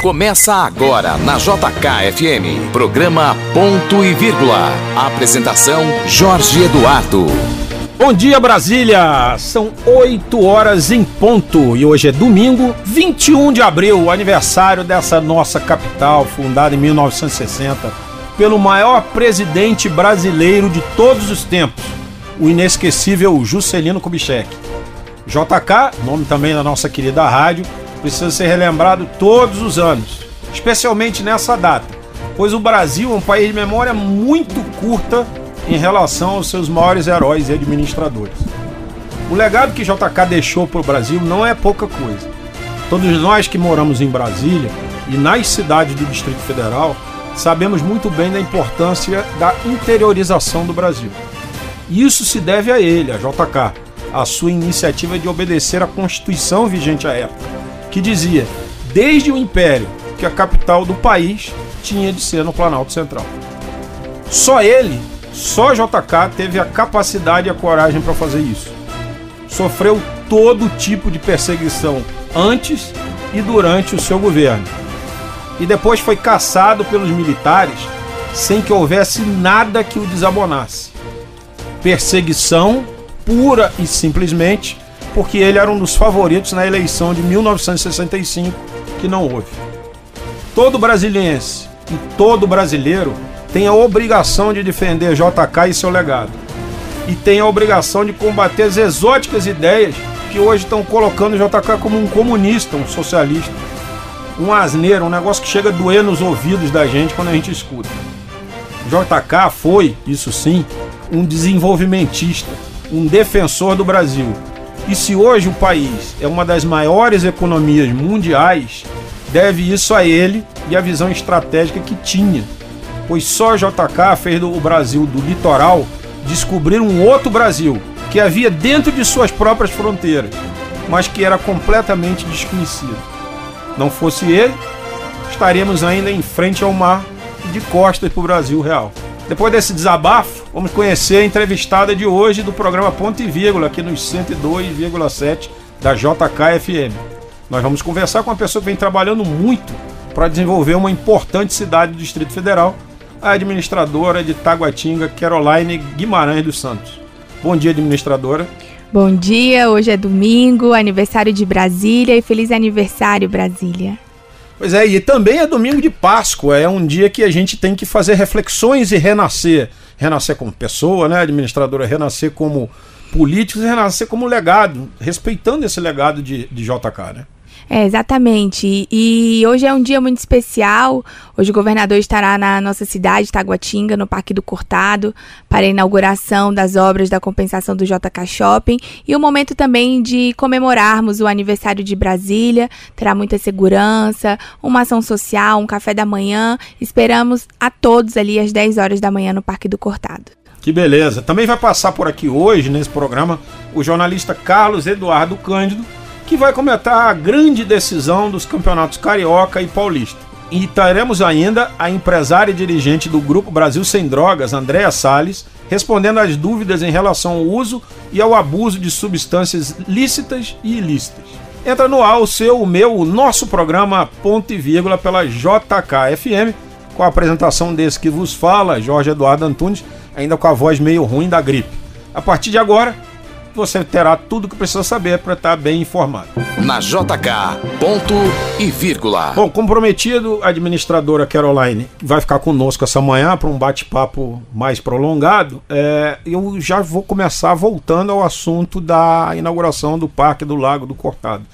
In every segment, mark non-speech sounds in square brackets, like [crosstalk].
Começa agora na JKFM. Programa Ponto e Vírgula. Apresentação Jorge Eduardo. Bom dia, Brasília! São 8 horas em ponto e hoje é domingo, 21 de abril, aniversário dessa nossa capital, fundada em 1960 pelo maior presidente brasileiro de todos os tempos, o inesquecível Juscelino Kubitschek. JK, nome também da nossa querida rádio, precisa ser relembrado todos os anos, especialmente nessa data, pois o Brasil é um país de memória muito curta em relação aos seus maiores heróis e administradores. O legado que JK deixou para o Brasil não é pouca coisa. Todos nós que moramos em Brasília e nas cidades do Distrito Federal sabemos muito bem da importância da interiorização do Brasil. Isso se deve a ele, a JK, a sua iniciativa de obedecer à Constituição vigente à época, que dizia, desde o Império, que a capital do país tinha de ser no Planalto Central. Só ele, só JK teve a capacidade e a coragem para fazer isso. Sofreu todo tipo de perseguição antes e durante o seu governo. E depois foi caçado pelos militares sem que houvesse nada que o desabonasse. Perseguição pura e simplesmente porque ele era um dos favoritos na eleição de 1965, que não houve. Todo brasiliense e todo brasileiro tem a obrigação de defender JK e seu legado. E tem a obrigação de combater as exóticas ideias que hoje estão colocando JK como um comunista, um socialista, um asneiro, um negócio que chega a doer nos ouvidos da gente quando a gente escuta. JK foi, isso sim, um desenvolvimentista, um defensor do Brasil. E se hoje o país é uma das maiores economias mundiais, deve isso a ele e a visão estratégica que tinha. Pois só JK fez o Brasil do litoral descobrir um outro Brasil que havia dentro de suas próprias fronteiras, mas que era completamente desconhecido. Não fosse ele, estaríamos ainda em frente ao mar e de costas para o Brasil real. Depois desse desabafo, vamos conhecer a entrevistada de hoje do programa Ponto e Vírgula, aqui nos 102,7 da JKFM. Nós vamos conversar com uma pessoa que vem trabalhando muito para desenvolver uma importante cidade do Distrito Federal, a administradora de Taguatinga, Caroline Guimarães dos Santos. Bom dia, administradora. Bom dia, hoje é domingo, aniversário de Brasília e feliz aniversário, Brasília. Pois é, e também é domingo de Páscoa, é um dia que a gente tem que fazer reflexões e renascer. Renascer como pessoa, né, administradora, renascer como políticos e renascer como legado, respeitando esse legado de, de JK, né? É, exatamente. E, hoje é um dia muito especial. Hoje o governador estará na nossa cidade, Taguatinga, no Parque do Cortado, para a inauguração das obras da compensação do JK Shopping e o momento também de comemorarmos o aniversário de Brasília. Terá muita segurança, uma ação social, um café da manhã. Esperamos a todos ali às 10 horas da manhã no Parque do Cortado. Que beleza. Também vai passar por aqui hoje, nesse programa, o jornalista Carlos Eduardo Cândido que vai comentar a grande decisão dos campeonatos Carioca e Paulista. E teremos ainda a empresária e dirigente do Grupo Brasil Sem Drogas, Andréa Salles, respondendo às dúvidas em relação ao uso e ao abuso de substâncias lícitas e ilícitas. Entra no ar o seu, o meu, o nosso programa Ponto e Vírgula pela JKFM, com a apresentação desse que vos fala, Jorge Eduardo Antunes, ainda com a voz meio ruim da gripe. A partir de agora, você terá tudo o que precisa saber para estar bem informado. Na JK, ponto e vírgula. Bom, comprometido, a administradora Caroline vai ficar conosco essa manhã para um bate-papo mais prolongado. É, eu já vou começar voltando ao assunto da inauguração do Parque do Lago do Cortado.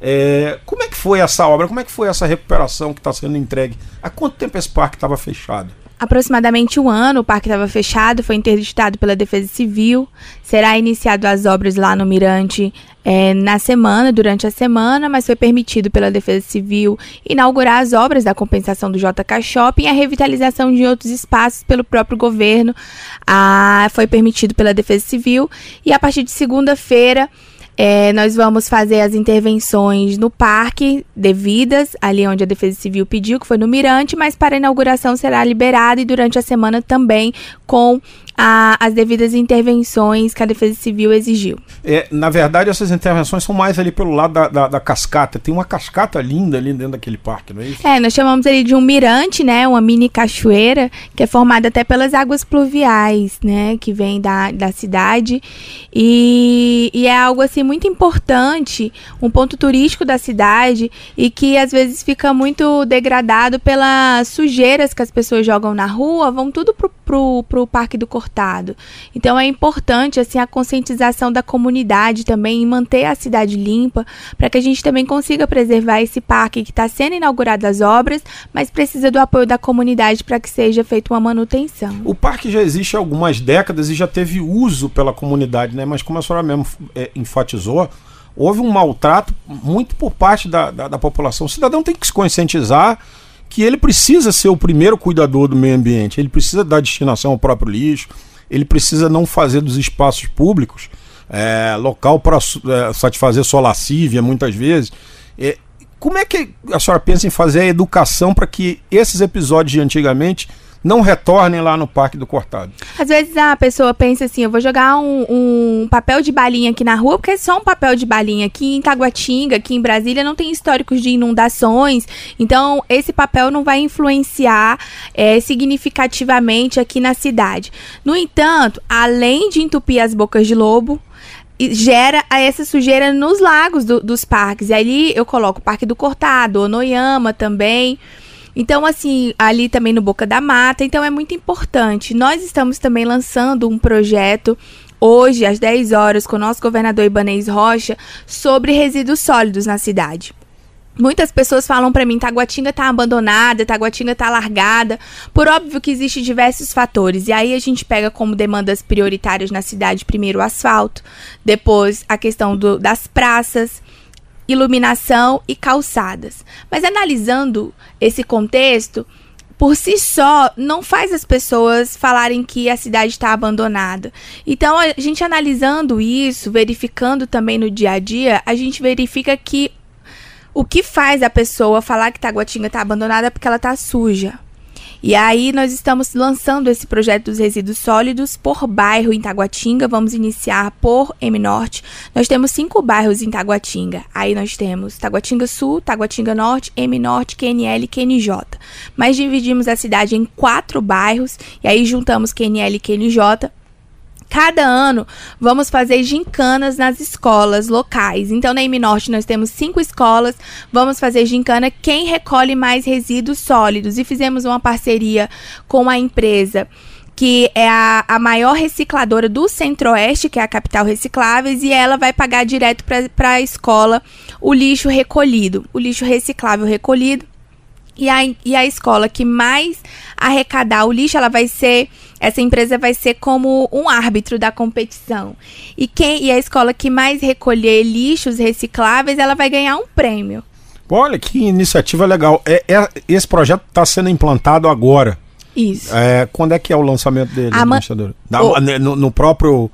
É, como é que foi essa obra? Como é que foi essa recuperação que está sendo entregue? Há quanto tempo esse parque estava fechado? Aproximadamente um ano, o parque estava fechado, foi interditado pela Defesa Civil. Será iniciado as obras lá no Mirante é, na semana, durante a semana, mas foi permitido pela Defesa Civil inaugurar as obras da compensação do JK Shopping e a revitalização de outros espaços pelo próprio governo. Ah, foi permitido pela Defesa Civil e a partir de segunda-feira é, nós vamos fazer as intervenções no parque devidas, ali onde a Defesa Civil pediu, que foi no Mirante, mas para a inauguração será liberado e durante a semana também com a, as devidas intervenções que a Defesa Civil exigiu. É, na verdade, essas intervenções são mais ali pelo lado da, da, da, cascata. Tem uma cascata linda ali dentro daquele parque, não é isso? É, nós chamamos ali de um mirante, né? Uma mini cachoeira, que é formada até pelas águas pluviais, né? Que vem da, da cidade. E, e é algo, assim, muito importante, um ponto turístico da cidade e que às vezes fica muito degradado pelas sujeiras que as pessoas jogam na rua, vão tudo pro, pro, pro Parque do Cortado. Então é importante, assim, a conscientização da comunidade também em manter a cidade limpa, para que a gente também consiga preservar esse parque que está sendo inaugurado as obras, mas precisa do apoio da comunidade para que seja feita uma manutenção. O parque já existe há algumas décadas e já teve uso pela comunidade, né? Mas como a senhora mesmo é, enfatizou, houve um maltrato muito por parte da, da, da população. O cidadão tem que se conscientizar que ele precisa ser o primeiro cuidador do meio ambiente, ele precisa dar destinação ao próprio lixo, ele precisa não fazer dos espaços públicos é, local para é, satisfazer sua lascívia, muitas vezes. É, como é que a senhora pensa em fazer a educação para que esses episódios de antigamente não retornem lá no Parque do Cortado. Às vezes a pessoa pensa assim, eu vou jogar um, um, papel de balinha aqui na rua, porque é só um papel de balinha. Aqui em Taguatinga, aqui em Brasília, não tem históricos de inundações, então esse papel não vai influenciar é, significativamente aqui na cidade. No entanto, além de entupir as bocas de lobo, gera essa sujeira nos lagos do, dos parques. E ali eu coloco o Parque do Cortado, Onoyama também. Então, assim, ali também no Boca da Mata. Então, é muito importante. Nós estamos também lançando um projeto hoje, às 10 horas, com o nosso governador Ibanez Rocha, sobre resíduos sólidos na cidade. Muitas pessoas falam para mim, Taguatinga tá abandonada, Taguatinga tá largada. Por óbvio que existem diversos fatores. E aí a gente pega como demandas prioritárias na cidade, primeiro o asfalto, depois a questão do, das praças, iluminação e calçadas. Mas analisando esse contexto, por si só não faz as pessoas falarem que a cidade está abandonada. Então, a gente analisando isso, verificando também no dia a dia, a gente verifica que o que faz a pessoa falar que Taguatinga está abandonada é porque ela está suja. E aí nós estamos lançando esse projeto dos resíduos sólidos por bairro em Taguatinga. Vamos iniciar por M Norte. Nós temos cinco bairros em Taguatinga. Aí nós temos Taguatinga Sul, Taguatinga Norte, M Norte, QNL e QNJ. Mas dividimos a cidade em quatro bairros e aí juntamos QNL e QNJ Cada ano vamos fazer gincanas nas escolas locais. Então, na M Norte nós temos cinco escolas. Vamos fazer gincana quem recolhe mais resíduos sólidos. E fizemos uma parceria com a empresa que é a, a maior recicladora do Centro-Oeste, que é a Capital Recicláveis, e ela vai pagar direto para a escola o lixo recolhido, o lixo reciclável recolhido. E a, e a escola que mais arrecadar o lixo, ela vai ser essa empresa vai ser como um árbitro da competição. E quem e a escola que mais recolher lixos recicláveis, ela vai ganhar um prêmio. Olha que iniciativa legal. É, é esse projeto está sendo implantado agora. Isso. É, quando é que é o lançamento dele, a administradora? no, no próprio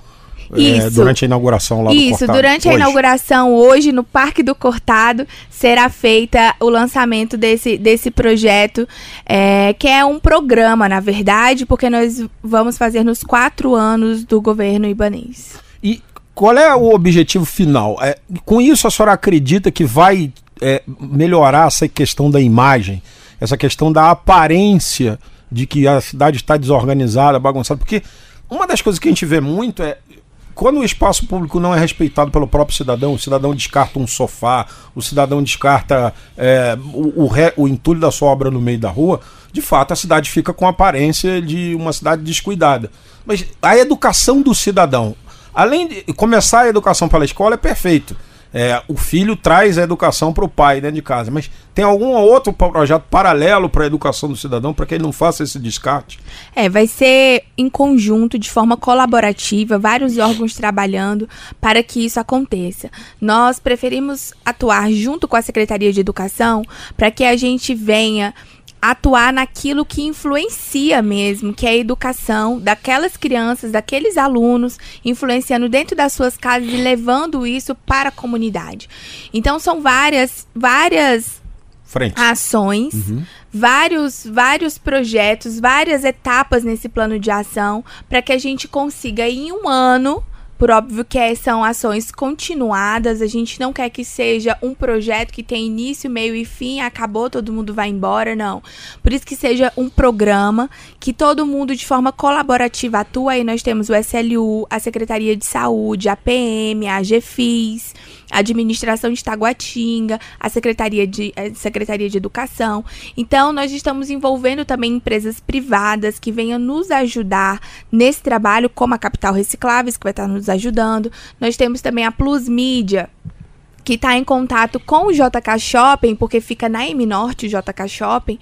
é, durante a inauguração lá Isso, do Cortado. durante a inauguração hoje no Parque do Cortado será feita o lançamento desse, desse projeto, é, que é um programa, na verdade, porque nós vamos fazer nos quatro anos do governo ibanês. E qual é o objetivo final? É, com isso a senhora acredita que vai é, melhorar essa questão da imagem, essa questão da aparência de que a cidade está desorganizada, bagunçada? Porque uma das coisas que a gente vê muito é quando o espaço público não é respeitado pelo próprio cidadão, o cidadão descarta um sofá, o cidadão descarta é, o, o, re, o entulho da sua obra no meio da rua, de fato a cidade fica com a aparência de uma cidade descuidada. Mas a educação do cidadão, além de começar a educação pela escola, é perfeito é, o filho traz a educação para o pai dentro de casa. Mas tem algum outro projeto paralelo para a educação do cidadão para que ele não faça esse descarte? É, vai ser em conjunto, de forma colaborativa, vários órgãos trabalhando para que isso aconteça. Nós preferimos atuar junto com a Secretaria de Educação para que a gente venha atuar naquilo que influencia mesmo, que é a educação daquelas crianças, daqueles alunos, influenciando dentro das suas casas e levando isso para a comunidade. Então são várias, várias Frente. ações, Uhum. vários, vários projetos, várias etapas nesse plano de ação para que a gente consiga em um ano. Por óbvio que é- são ações continuadas, a gente não quer que seja um projeto que tem início, meio e fim, acabou, todo mundo vai embora, não. Por isso que seja um programa que todo mundo de forma colaborativa atua. Aí nós temos o SLU, a Secretaria de Saúde, a PM, a GFIS, a Administração de Taguatinga, a Secretaria de, a Secretaria de Educação. Então, nós estamos envolvendo também empresas privadas que venham nos ajudar nesse trabalho, como a Capital Recicláveis, que vai estar nos ajudando. Nós temos também a Plus Mídia, que está em contato com o JK Shopping, porque fica na M Norte, o JK Shopping,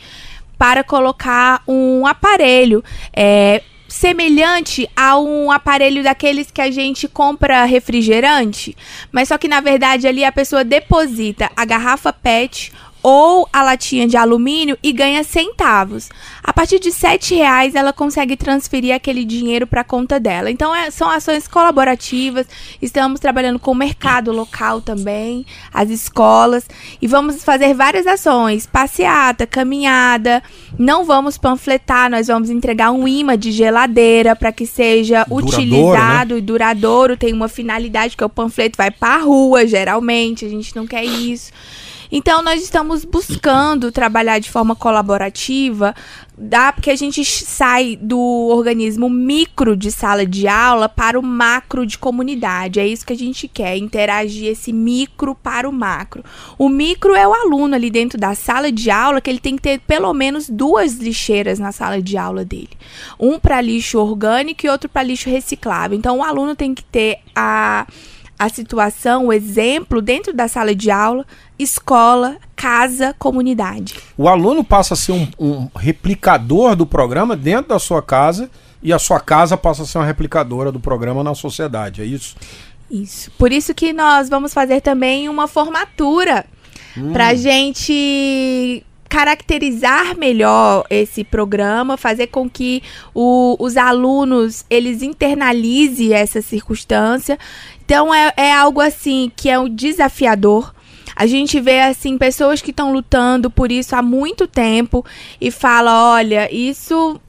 para colocar um aparelho. é, semelhante a um aparelho daqueles que a gente compra refrigerante, mas só que na verdade ali a pessoa deposita a garrafa PET ou a latinha de alumínio e ganha centavos. A partir de sete reais ela consegue transferir aquele dinheiro para a conta dela. Então é- são ações colaborativas. Estamos trabalhando com o mercado local também, as escolas e vamos fazer várias ações: passeata, caminhada. Não vamos panfletar, nós vamos entregar um imã de geladeira para que seja Duradouro, utilizado e duradouro. Tem uma finalidade que o panfleto vai para a rua, geralmente. A gente não quer isso. Então, nós estamos buscando trabalhar de forma colaborativa, dá porque a gente sai do organismo micro de sala de aula para o macro de comunidade. É isso que a gente quer, interagir esse micro para o macro. O micro é o aluno ali dentro da sala de aula, que ele tem que ter pelo menos duas lixeiras na sala de aula dele. Um para lixo orgânico e outro para lixo reciclável. Então, o aluno tem que ter a a situação, o exemplo dentro da sala de aula, escola, casa, comunidade. O aluno passa a ser um, um replicador do programa dentro da sua casa e a sua casa passa a ser uma replicadora do programa na sociedade, é isso? Isso. Por isso que nós vamos fazer também uma formatura pra gente caracterizar melhor esse programa, fazer com que o- os alunos eles internalizem essa circunstância. Então é, é algo assim que é um desafiador. A gente vê assim pessoas que estão lutando por isso há muito tempo e fala, olha, isso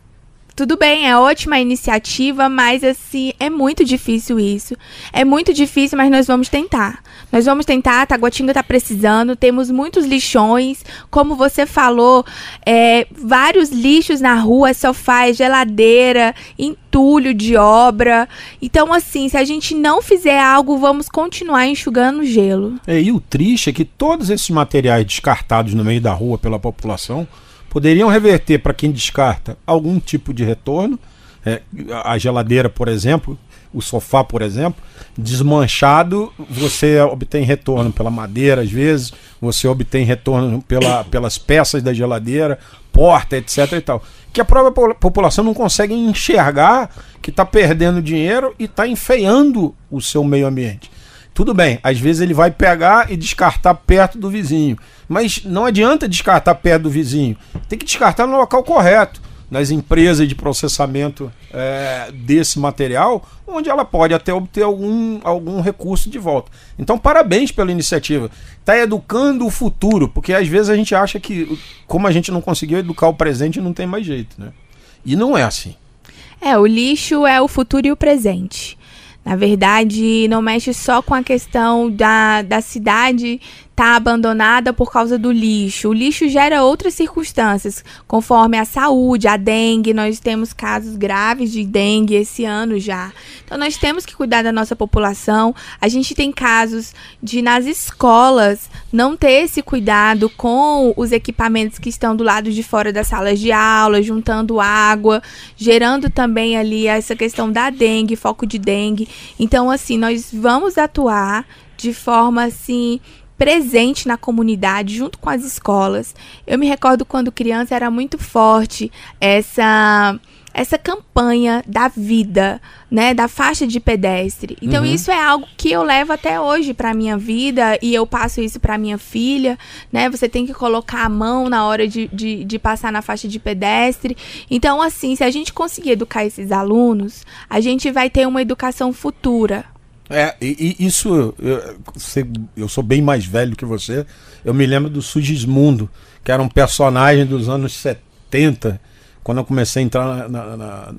tudo bem, é ótima iniciativa, mas assim, é muito difícil isso. É muito difícil, mas nós vamos tentar. Nós vamos tentar, Taguatinga tá precisando, temos muitos lixões, como você falou, é, vários lixos na rua, sofá, geladeira, entulho de obra. Então, assim, se a gente não fizer algo, vamos continuar enxugando gelo. É, e o triste é que todos esses materiais descartados no meio da rua pela população poderiam reverter para quem descarta algum tipo de retorno. É, a geladeira, por exemplo, o sofá, por exemplo, desmanchado, você obtém retorno pela madeira, às vezes, você obtém retorno pela, pelas peças da geladeira, porta, etc. e tal. Que a própria po- população não consegue enxergar que está perdendo dinheiro e está enfeiando o seu meio ambiente. Tudo bem, às vezes ele vai pegar e descartar perto do vizinho. Mas não adianta descartar perto do vizinho. Tem que descartar no local correto. Nas empresas de processamento é, desse material, onde ela pode até obter algum, algum recurso de volta. Então, parabéns pela iniciativa. Está educando o futuro, porque às vezes a gente acha que, como a gente não conseguiu educar o presente, não tem mais jeito. Né? E não é assim. É, o lixo é o futuro e o presente. Na verdade, não mexe só com a questão da, da cidade estar abandonada por causa do lixo. O lixo gera outras circunstâncias, conforme a saúde, a dengue. Nós temos casos graves de dengue esse ano já. Então, nós temos que cuidar da nossa população. A gente tem casos de, nas escolas, não ter esse cuidado com os equipamentos que estão do lado de fora das salas de aula, juntando água, gerando também ali essa questão da dengue, foco de dengue. Então, assim, nós vamos atuar de forma assim presente na comunidade junto com as escolas. Eu me recordo quando criança era muito forte essa essa campanha da vida, né, da faixa de pedestre. Então Uhum. isso é algo que eu levo até hoje para minha vida e eu passo isso para minha filha, né? Você tem que colocar a mão na hora de, de, de passar na faixa de pedestre. Então, assim, se a gente conseguir educar esses alunos, a gente vai ter uma educação futura. É, e, e isso, eu, eu sou bem mais velho que você. Eu me lembro do Sugismundo, que era um personagem dos anos 70, quando eu comecei a entrar na. na, na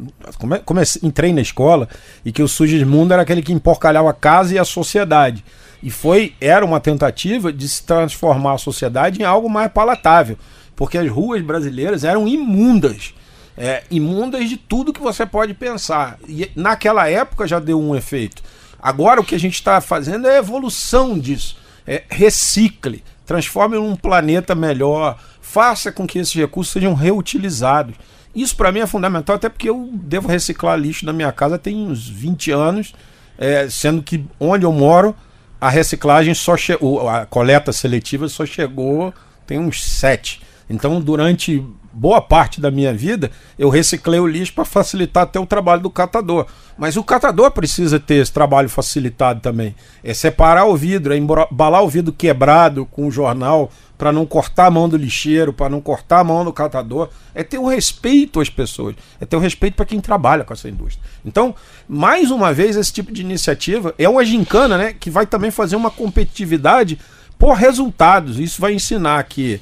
comecei, entrei na escola, e que o Sugismundo era aquele que emporcalhava a casa e a sociedade. E foi, era uma tentativa de se transformar a sociedade em algo mais palatável. Porque as ruas brasileiras eram imundas. É, imundas de tudo que você pode pensar. E naquela época já deu um efeito. Agora o que a gente está fazendo é a evolução disso. É, recicle, transforme num planeta melhor, faça com que esses recursos sejam reutilizados. Isso para mim é fundamental, até porque eu devo reciclar lixo na minha casa tem uns 20 anos, é, sendo que onde eu moro, a reciclagem só chegou, a coleta seletiva só chegou tem uns 7. Então, durante boa parte da minha vida, eu reciclei o lixo para facilitar até o trabalho do catador. Mas o catador precisa ter esse trabalho facilitado também. É separar o vidro, é embalar o vidro quebrado com o jornal para não cortar a mão do lixeiro, para não cortar a mão do catador. É ter um respeito às pessoas, é ter um respeito para quem trabalha com essa indústria. Então, mais uma vez, esse tipo de iniciativa é uma gincana né, que vai também fazer uma competitividade por resultados. Isso vai ensinar que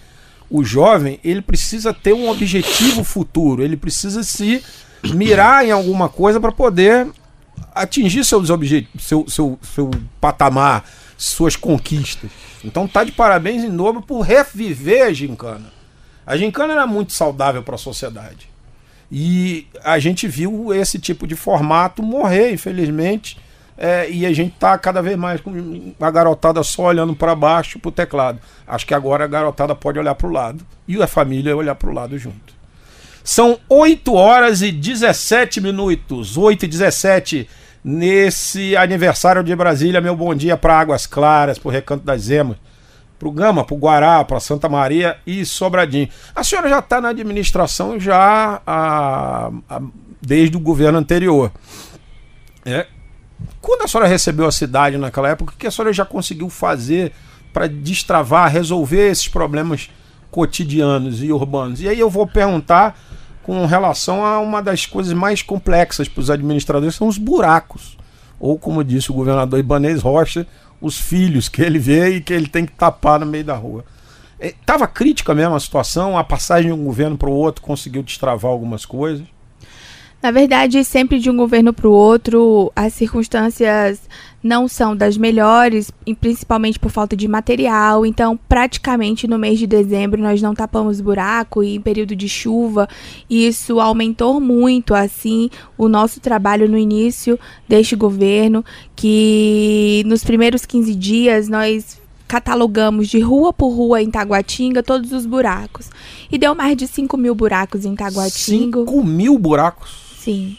o jovem ele precisa ter um objetivo futuro, ele precisa se mirar em alguma coisa para poder atingir seus objetivos, seu, seu, seu patamar, suas conquistas. Então tá de parabéns em dobro por reviver a gincana. A gincana era muito saudável para a sociedade. E a gente viu esse tipo de formato morrer, infelizmente, é, e a gente tá cada vez mais com a garotada só olhando para baixo pro teclado. Acho que agora a garotada pode olhar para o lado e a família olhar para o lado junto. São 8 horas e 17 minutos, 8 e 17 nesse aniversário de Brasília. Meu bom dia para Águas Claras, para o Recanto das Emas, para o Gama, para o Guará, para Santa Maria e Sobradinho. A senhora já está na administração já a, a, desde o governo anterior. É, quando a senhora recebeu a cidade naquela época, o que a senhora já conseguiu fazer para destravar, resolver esses problemas cotidianos e urbanos? E aí eu vou perguntar com relação a uma das coisas mais complexas para os administradores, são os buracos. Ou, como disse o governador Ibanez Rocha, os filhos que ele vê e que ele tem que tapar no meio da rua. Estava é, crítica mesmo a situação, a passagem de um governo para o outro conseguiu destravar algumas coisas. Na verdade, sempre de um governo para o outro, as circunstâncias não são das melhores, principalmente por falta de material. Então, praticamente no mês de dezembro nós não tapamos buraco e em período de chuva isso aumentou muito assim o nosso trabalho no início deste governo, que nos primeiros 15 dias nós catalogamos de rua por rua em Taguatinga todos os buracos. E deu mais de 5 mil buracos em Taguatinga. 5 mil buracos? Sim.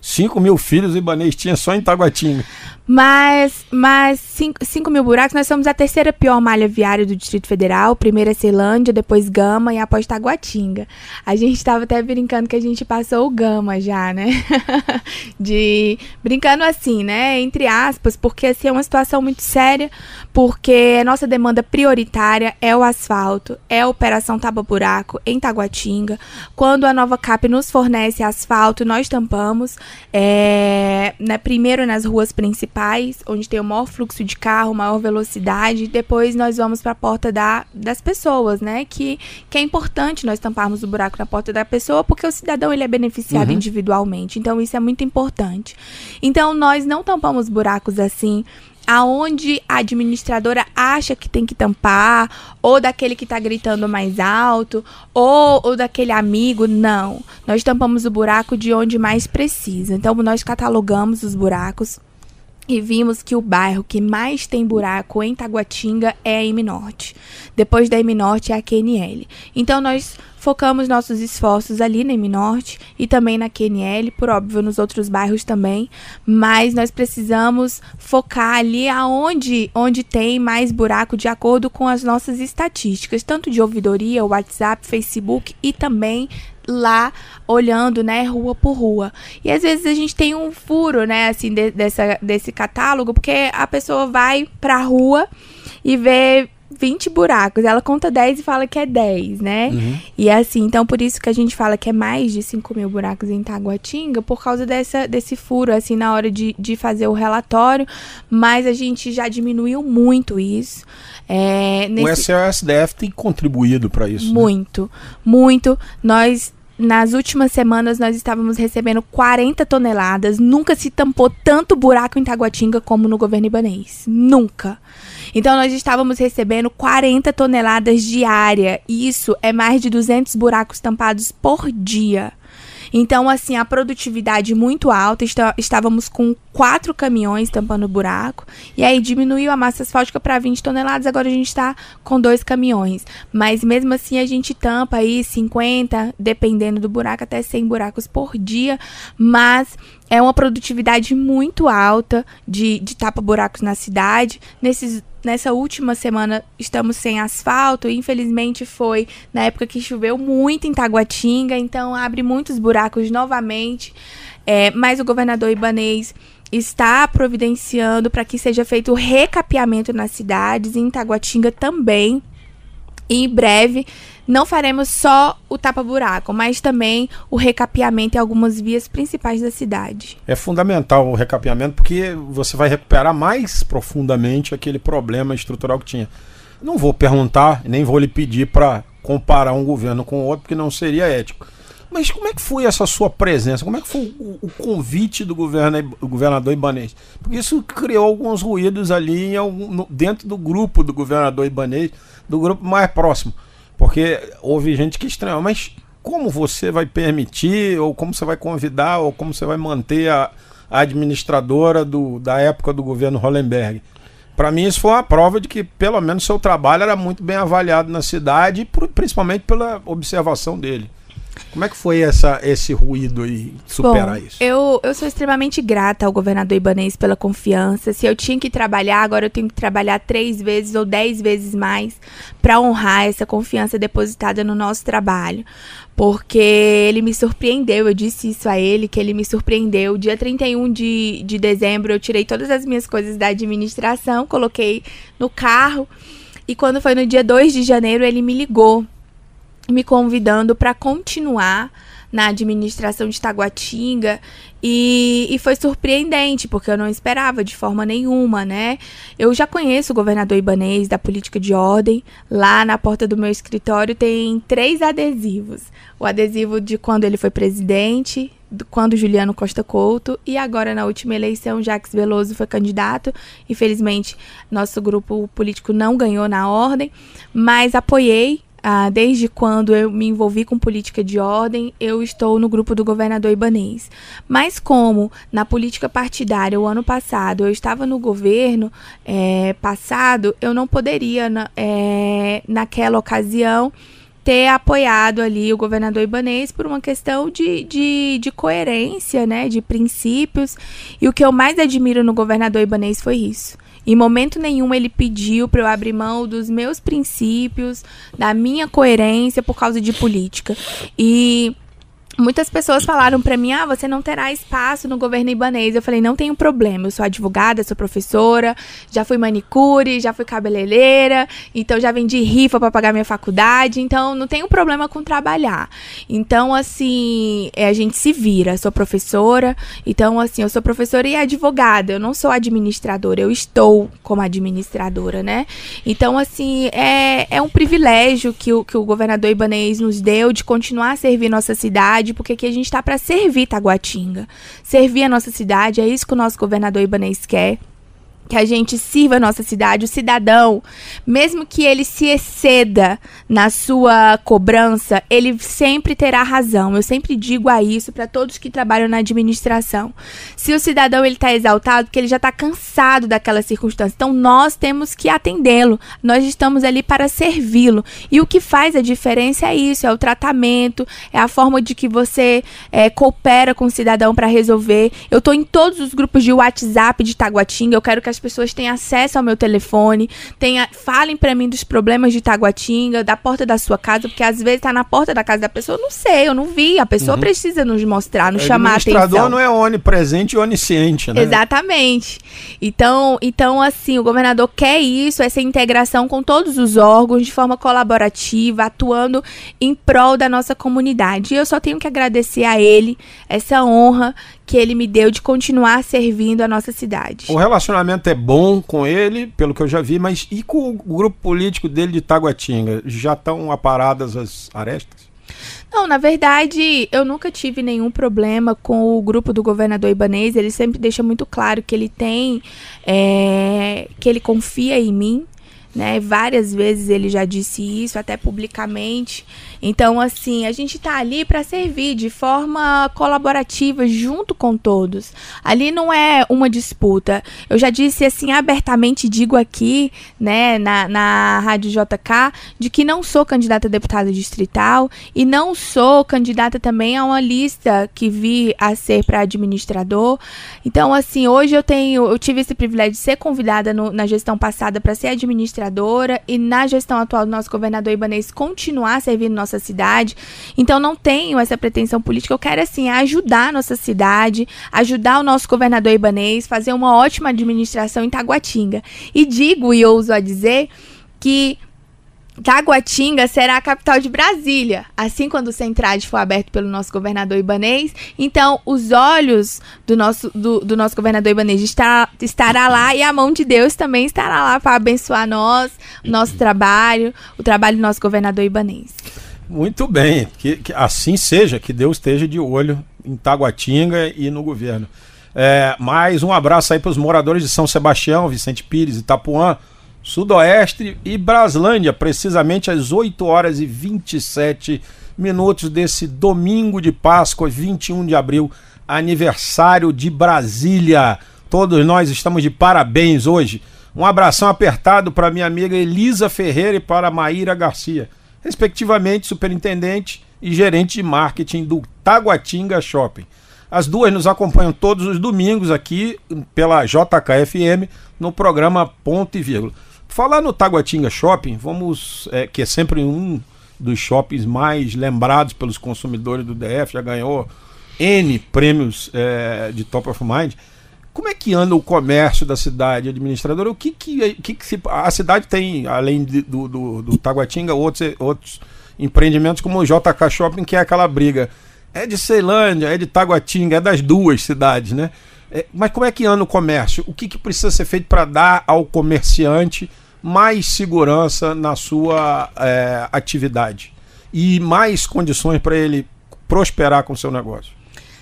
5 mil filhos o Ibanês tinha só em Taguatinga. Mas, mas 5 mil buracos, nós somos a terceira pior malha viária do Distrito Federal. Primeiro é Ceilândia, depois Gama e após Taguatinga. A gente estava até brincando que a gente passou o Gama já, né? [laughs] De brincando assim, né? Entre aspas, porque assim é uma situação muito séria, porque a nossa demanda prioritária é o asfalto, é a operação Tapa Buraco em Taguatinga. Quando a nova CAP nos fornece asfalto, nós tampamos. É, né, primeiro nas ruas principais principais, onde tem o maior fluxo de carro, maior velocidade. Depois nós vamos para a porta da, das pessoas, né? Que, que é importante nós tamparmos o buraco na porta da pessoa, porque o cidadão ele é beneficiado uhum. individualmente. Então isso é muito importante. Então nós não tampamos buracos assim aonde a administradora acha que tem que tampar, ou daquele que está gritando mais alto, ou, ou daquele amigo. Não. Nós tampamos o buraco de onde mais precisa. Então, nós catalogamos os buracos e vimos que o bairro que mais tem buraco em Taguatinga é a M Norte. Depois da M Norte é a QNL. Então nós focamos nossos esforços ali na M Norte e também na QNL, por óbvio nos outros bairros também, mas nós precisamos focar ali aonde onde tem mais buraco de acordo com as nossas estatísticas, tanto de ouvidoria, WhatsApp, Facebook e também lá olhando, né, rua por rua. E às vezes a gente tem um furo, né, assim, de, dessa, desse catálogo, porque a pessoa vai pra rua e vê 20 buracos. Ela conta 10 e fala que é 10, né? Uhum. E é assim, então por isso que a gente fala que é mais de 5 mil buracos em Taguatinga, por causa dessa, desse furo, assim, na hora de, de fazer o relatório. Mas a gente já diminuiu muito isso. É, nesse... O SOSDF tem contribuído para isso. Né? Muito, né? muito. Nós nas últimas semanas nós estávamos recebendo 40 toneladas. Nunca se tampou tanto buraco em Taguatinga como no governo ibanês. Nunca. Então nós estávamos recebendo 40 toneladas diária. Isso é mais de 200 buracos tampados por dia. Então, assim, a produtividade muito alta. estávamos com quatro caminhões tampando buraco. E aí diminuiu a massa asfáltica para 20 toneladas. Agora a gente está com dois caminhões. Mas mesmo assim a gente tampa aí 50, dependendo do buraco, até 100 buracos por dia. Mas é uma produtividade muito alta de, de tapa-buracos na cidade. Nesses nessa última semana estamos sem asfalto. Infelizmente foi na época que choveu muito em Taguatinga, então abre muitos buracos novamente. É, mas o governador Ibanês está providenciando para que seja feito o recapeamento nas cidades, em Taguatinga também. E em breve não faremos só o tapa-buraco, mas também o recapeamento em algumas vias principais da cidade. É fundamental o recapeamento porque você vai recuperar mais profundamente aquele problema estrutural que tinha. Não vou perguntar, nem vou lhe pedir para comparar um governo com o outro, porque não seria ético. Mas como é que foi essa sua presença? Como é que foi o, convite do governador Ibanês? Porque isso criou alguns ruídos ali dentro do grupo do governador Ibanês, do grupo mais próximo. Porque houve gente que estranhou, mas como você vai permitir, ou como você vai convidar, ou como você vai manter a, a administradora do, da época do governo Hollenberg? Para mim, isso foi uma prova de que, pelo menos, seu trabalho era muito bem avaliado na cidade, principalmente pela observação dele. Como é que foi essa, esse ruído e superar Bom, isso? Eu, eu sou extremamente grata ao governador Ibanês pela confiança. Se eu tinha que trabalhar, agora eu tenho que trabalhar três vezes ou dez vezes mais para honrar essa confiança depositada no nosso trabalho. Porque ele me surpreendeu, eu disse isso a ele, que ele me surpreendeu. Dia 31 de, de dezembro, eu tirei todas as minhas coisas da administração, coloquei no carro. E quando foi no dia 2 de janeiro, ele me ligou me convidando para continuar na administração de Taguatinga e, e, foi surpreendente, porque eu não esperava de forma nenhuma, né? Eu já conheço o governador Ibanês da política de ordem. Lá na porta do meu escritório tem três adesivos. O adesivo de quando ele foi presidente, quando Juliano Costa Couto e agora na última eleição Jacques Veloso foi candidato. Infelizmente, nosso grupo político não ganhou na ordem, mas apoiei ah, desde quando eu me envolvi com política de ordem, eu estou no grupo do governador Ibanês. Mas como na política partidária o ano passado eu estava no governo é, passado, eu não poderia na, é, naquela ocasião ter apoiado ali o governador Ibanês por uma questão de, de, de, coerência, né, de princípios. E o que eu mais admiro no governador Ibanês foi isso. Em momento nenhum ele pediu para eu abrir mão dos meus princípios, da minha coerência por causa de política. E Muitas pessoas falaram para mim: ah, você não terá espaço no governo ibanês. Eu falei: não tenho problema, eu sou advogada, sou professora, já fui manicure, já fui cabeleireira, então já vendi rifa para pagar minha faculdade, então não tenho problema com trabalhar. Então, assim, é, a gente se vira. Sou professora, então, assim, eu sou professora e advogada, eu não sou administradora, eu estou como administradora, né? Então, assim, é, é um privilégio que o, que o governador ibanês nos deu de continuar a servir nossa cidade cidade, porque aqui a gente está para servir Taguatinga, servir a nossa cidade, é isso que o nosso governador Ibanês quer que a gente sirva a nossa cidade, o cidadão, mesmo que ele se exceda na sua cobrança, ele sempre terá razão. Eu sempre digo a isso para todos que trabalham na administração. Se o cidadão ele está exaltado, porque ele já está cansado daquela circunstância, então nós temos que atendê-lo. Nós estamos ali para servi-lo. E o que faz a diferença é isso, é o tratamento, é a forma de que você é, coopera com o cidadão para resolver. Eu estou em todos os grupos de WhatsApp de Taguatinga. Eu quero que as pessoas têm acesso ao meu telefone, tenha, falem para mim dos problemas de Taguatinga, da porta da sua casa, porque às vezes tá na porta da casa da pessoa, eu não sei, eu não vi. A pessoa uhum. precisa nos mostrar, nos chamar a atenção. O administrador não é onipresente e onisciente, né? Exatamente. Então, então, assim, o governador quer isso, essa integração com todos os órgãos de forma colaborativa, atuando em prol da nossa comunidade. E eu só tenho que agradecer a ele essa honra que ele me deu de continuar servindo a nossa cidade. O relacionamento é bom com ele, pelo que eu já vi, mas e com o grupo político dele de Taguatinga? Já estão aparadas as arestas? Não, na verdade, eu nunca tive nenhum problema com o grupo do governador Ibanês. Ele sempre deixa muito claro que ele tem, é, que ele confia em mim, né? Várias vezes ele já disse isso, até publicamente. Então, assim, a gente está ali para servir de forma colaborativa junto com todos. Ali não é uma disputa. Eu já disse assim abertamente, digo aqui, né, na, na Rádio JK, de que não sou candidata a deputada distrital e não sou candidata também a uma lista que vi a ser para administrador. Então, assim, hoje eu tenho, eu tive esse privilégio de ser convidada no, na gestão passada para ser administradora e na gestão atual do nosso governador Ibanês continuar servindo nossa nossa cidade. Então não tenho essa pretensão política. Eu quero assim ajudar a nossa cidade, ajudar o nosso governador Ibanês, fazer uma ótima administração em Taguatinga. E digo e ouso a dizer que Taguatinga será a capital de Brasília, assim quando o Centrade for aberto pelo nosso governador Ibanês. Então, os olhos do nosso, do, do nosso governador Ibanês está, estará lá e a mão de Deus também estará lá para abençoar nós, nosso trabalho, o trabalho do nosso governador Ibanês. Muito bem, que, que, assim seja, que Deus esteja de olho em Taguatinga e no governo. É, mais um abraço aí para os moradores de São Sebastião, Vicente Pires, Itapuã, Sudoeste e Braslândia, precisamente às 8 horas e 27 minutos desse domingo de Páscoa, 21 de abril, aniversário de Brasília. Todos nós estamos de parabéns hoje. Um abração apertado para minha amiga Elisa Ferreira e para Maíra Garcia respectivamente superintendente e gerente de marketing do Taguatinga Shopping. As duas nos acompanham todos os domingos aqui pela JKFM no programa Ponto e Vírgula. Falar no Taguatinga Shopping, vamos, é, que é sempre um dos shoppings mais lembrados pelos consumidores do DF, já ganhou N prêmios é, de Top of Mind. Como é que anda o comércio da cidade, administradora? O que, que, que, que se, a cidade tem, além de, do, do, do Taguatinga, outros, outros empreendimentos como o JK Shopping, que é aquela briga. É de Ceilândia, é de Taguatinga, é das duas cidades, né? É, mas como é que anda o comércio? O que, que precisa ser feito para dar ao comerciante mais segurança na sua é, atividade e mais condições para ele prosperar com o seu negócio?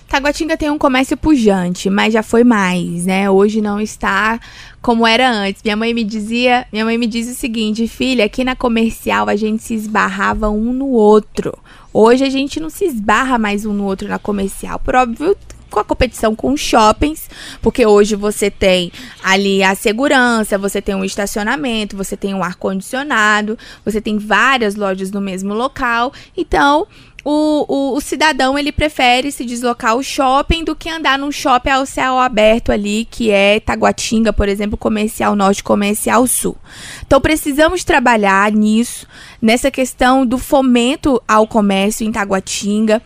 Taguatinga tem um comércio pujante, mas já foi mais, né? Hoje não está como era antes. Minha mãe me dizia, minha mãe me diz o seguinte, filha, aqui na comercial a gente se esbarrava um no outro. Hoje a gente não se esbarra mais um no outro na comercial. Por óbvio, com a competição com os shoppings, porque hoje você tem ali a segurança, você tem um estacionamento, você tem um ar condicionado, você tem várias lojas no mesmo local. Então, o, o, o, cidadão ele prefere se deslocar ao shopping do que andar num shopping ao céu aberto ali, que é Taguatinga, por exemplo, comercial norte, comercial sul. Então precisamos trabalhar nisso, nessa questão do fomento ao comércio em Taguatinga.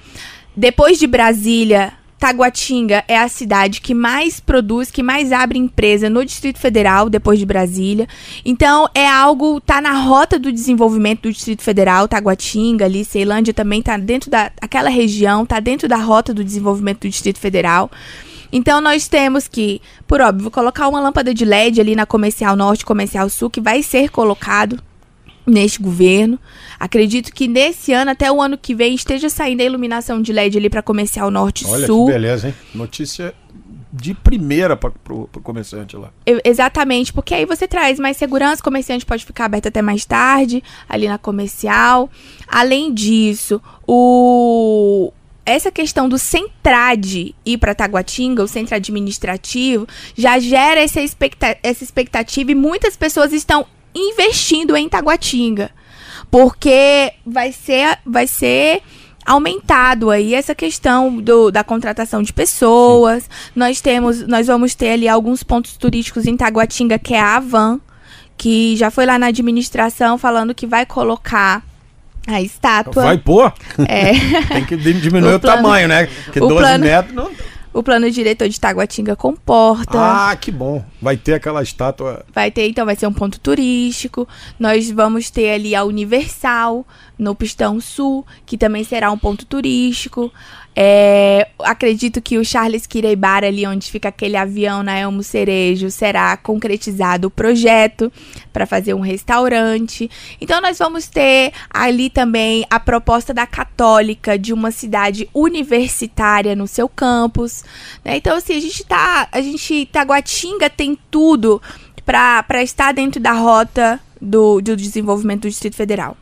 Depois de Brasília, Taguatinga é a cidade que mais produz, que mais abre empresa no Distrito Federal, depois de Brasília. Então, é algo, tá na rota do desenvolvimento do Distrito Federal, Taguatinga, ali, Ceilândia também tá dentro daquela região, tá dentro da rota do desenvolvimento do Distrito Federal. Então, nós temos que, por óbvio, colocar uma lâmpada de LED ali na Comercial Norte, Comercial Sul, que vai ser colocado neste governo. Acredito que nesse ano, até o ano que vem, esteja saindo a iluminação de LED ali para comercial norte-sul. Olha que beleza, hein? Notícia de primeira para o comerciante lá. Eu, exatamente, porque aí você traz mais segurança, o comerciante pode ficar aberto até mais tarde, ali na comercial. Além disso, o, essa questão do Centrade ir para Taguatinga, o centro administrativo, já gera essa, expecta essa expectativa e muitas pessoas estão investindo em Taguatinga. Porque vai ser, vai ser aumentado aí essa questão do, da contratação de pessoas. Sim. Nós temos, nós vamos ter ali alguns pontos turísticos em Taguatinga, que é a Avan, que já foi lá na administração falando que vai colocar a estátua. Vai pôr? É. [laughs] Tem que diminuir [laughs] o, o tamanho, né? Porque o 12 plano... metros não o plano diretor de Taguatinga comporta. Ah, que bom. Vai ter aquela estátua. Vai ter, então, vai ser um ponto turístico. Nós vamos ter ali a Universal no Pistão Sul, que também será um ponto turístico. É, acredito que o Charles Kireibar, ali onde fica aquele avião na Elmo Cerejo, será concretizado o projeto para fazer um restaurante. Então, nós vamos ter ali também a proposta da Católica de uma cidade universitária no seu campus. Né? Então, assim, a gente tá. A gente. Taguatinga tem tudo para estar dentro da rota do, do desenvolvimento do Distrito Federal.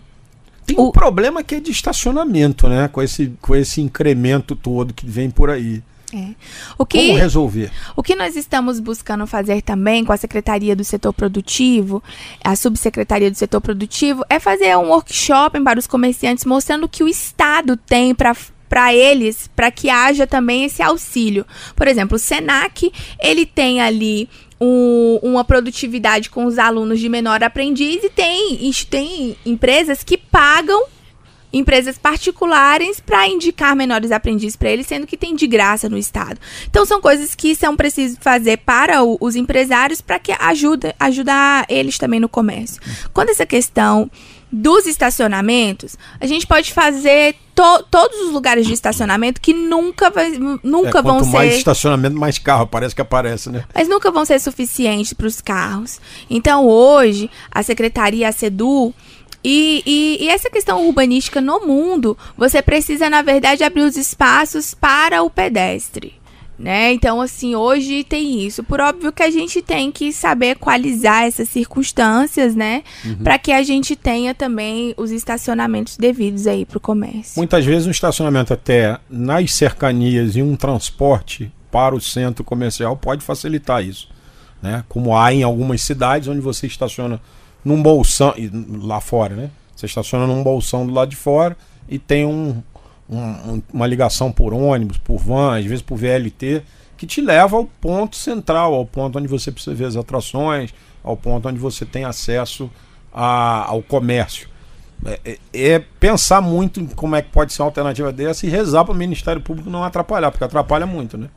Tem um problema que é de estacionamento, né? Com esse, com esse incremento todo que vem por aí. É. O que, Como resolver? O que nós estamos buscando fazer também com a Secretaria do Setor Produtivo, a Subsecretaria do Setor Produtivo, é fazer um workshop para os comerciantes mostrando o que o Estado tem para para eles, para que haja também esse auxílio. Por exemplo, o Senac, ele tem ali um, uma produtividade com os alunos de menor aprendiz e tem, tem empresas que pagam empresas particulares para indicar menores aprendizes para eles, sendo que tem de graça no estado. Então são coisas que são preciso fazer para o, os empresários para que ajuda ajudar eles também no comércio. Quando essa questão dos estacionamentos, a gente pode fazer to todos os lugares de estacionamento que nunca, vai, nunca é, vão ser. mais estacionamento, mais carro, parece que aparece, né? Mas nunca vão ser suficientes para os carros. Então, hoje, a Secretaria, a SEDU, e, e, e, essa questão urbanística no mundo, você precisa, na verdade, abrir os espaços para o pedestre né? Então, assim, hoje tem isso. Por óbvio que a gente tem que saber equalizar essas circunstâncias, né? Uhum. Para que a gente tenha também os estacionamentos devidos aí para o comércio. Muitas vezes um estacionamento até nas cercanias e um transporte para o centro comercial pode facilitar isso, né? Como há em algumas cidades onde você estaciona num bolsão lá fora, né? Você estaciona num bolsão do lado de fora e tem um, um, uma ligação por ônibus, por van, às vezes por VLT, que te leva ao ponto central, ao ponto onde você precisa ver as atrações, ao ponto onde você tem acesso a, ao comércio. É, é, é, pensar muito em como é que pode ser uma alternativa dessa e rezar para o Ministério Público não atrapalhar, porque atrapalha muito, né?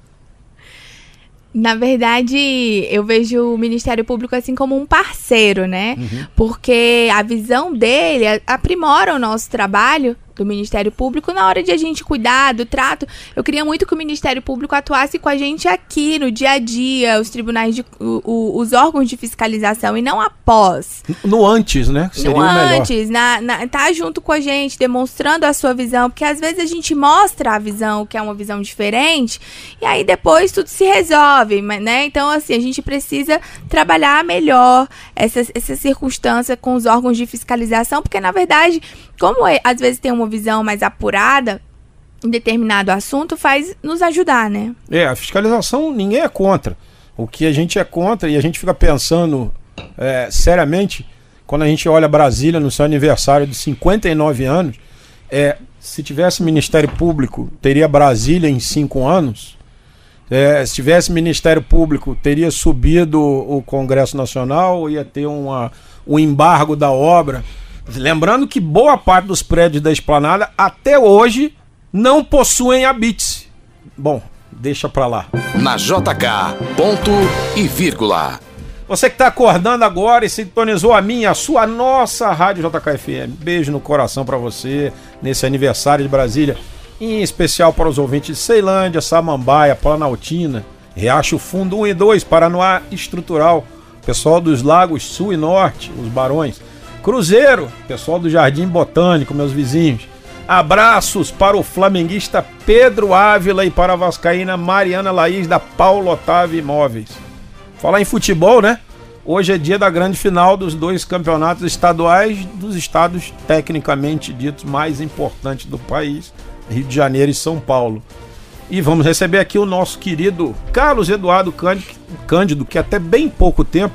Na verdade, eu vejo o Ministério Público assim como um parceiro, né? Uhum. Porque a visão dele aprimora o nosso trabalho do Ministério Público na hora de a gente cuidar do trato. Eu queria muito que o Ministério Público atuasse com a gente aqui no dia a dia, os tribunais de o, o, os órgãos de fiscalização e não após. No antes, né? Seria no antes, na, na, tá junto com a gente, demonstrando a sua visão, porque às vezes a gente mostra a visão, que é uma visão diferente, e aí depois tudo se resolve, né? Então, assim, a gente precisa trabalhar melhor essa, essa circunstância com os órgãos de fiscalização, porque na verdade como é, às vezes tem uma visão mais apurada em determinado assunto, faz nos ajudar, né? É, a fiscalização ninguém é contra. O que a gente é contra e a gente fica pensando é, seriamente quando a gente olha Brasília no seu aniversário de 59 anos, é, se tivesse Ministério Público, teria Brasília em cinco anos. É, se tivesse Ministério Público, teria subido o Congresso Nacional, ia ter uma, um embargo da obra. Lembrando que boa parte dos prédios da esplanada até hoje não possuem habite. Bom, deixa pra lá. Na JK, ponto e vírgula. Você que está acordando agora e sintonizou a minha, a sua, nossa Rádio JKFM. Beijo no coração para você nesse aniversário de Brasília. Em especial para os ouvintes de Ceilândia, Samambaia, Planaltina, Riacho Fundo 1 e 2, Paranoá Estrutural, pessoal dos Lagos Sul e Norte, os Barões. Cruzeiro, pessoal do Jardim Botânico, meus vizinhos. Abraços para o flamenguista Pedro Ávila e para a vascaína Mariana Laís da Paulo Otávio Imóveis. Falar em futebol, né? Hoje é dia da grande final dos dois campeonatos estaduais dos estados tecnicamente ditos mais importantes do país, Rio de Janeiro e São Paulo. E vamos receber aqui o nosso querido Carlos Eduardo Cândido, que até bem pouco tempo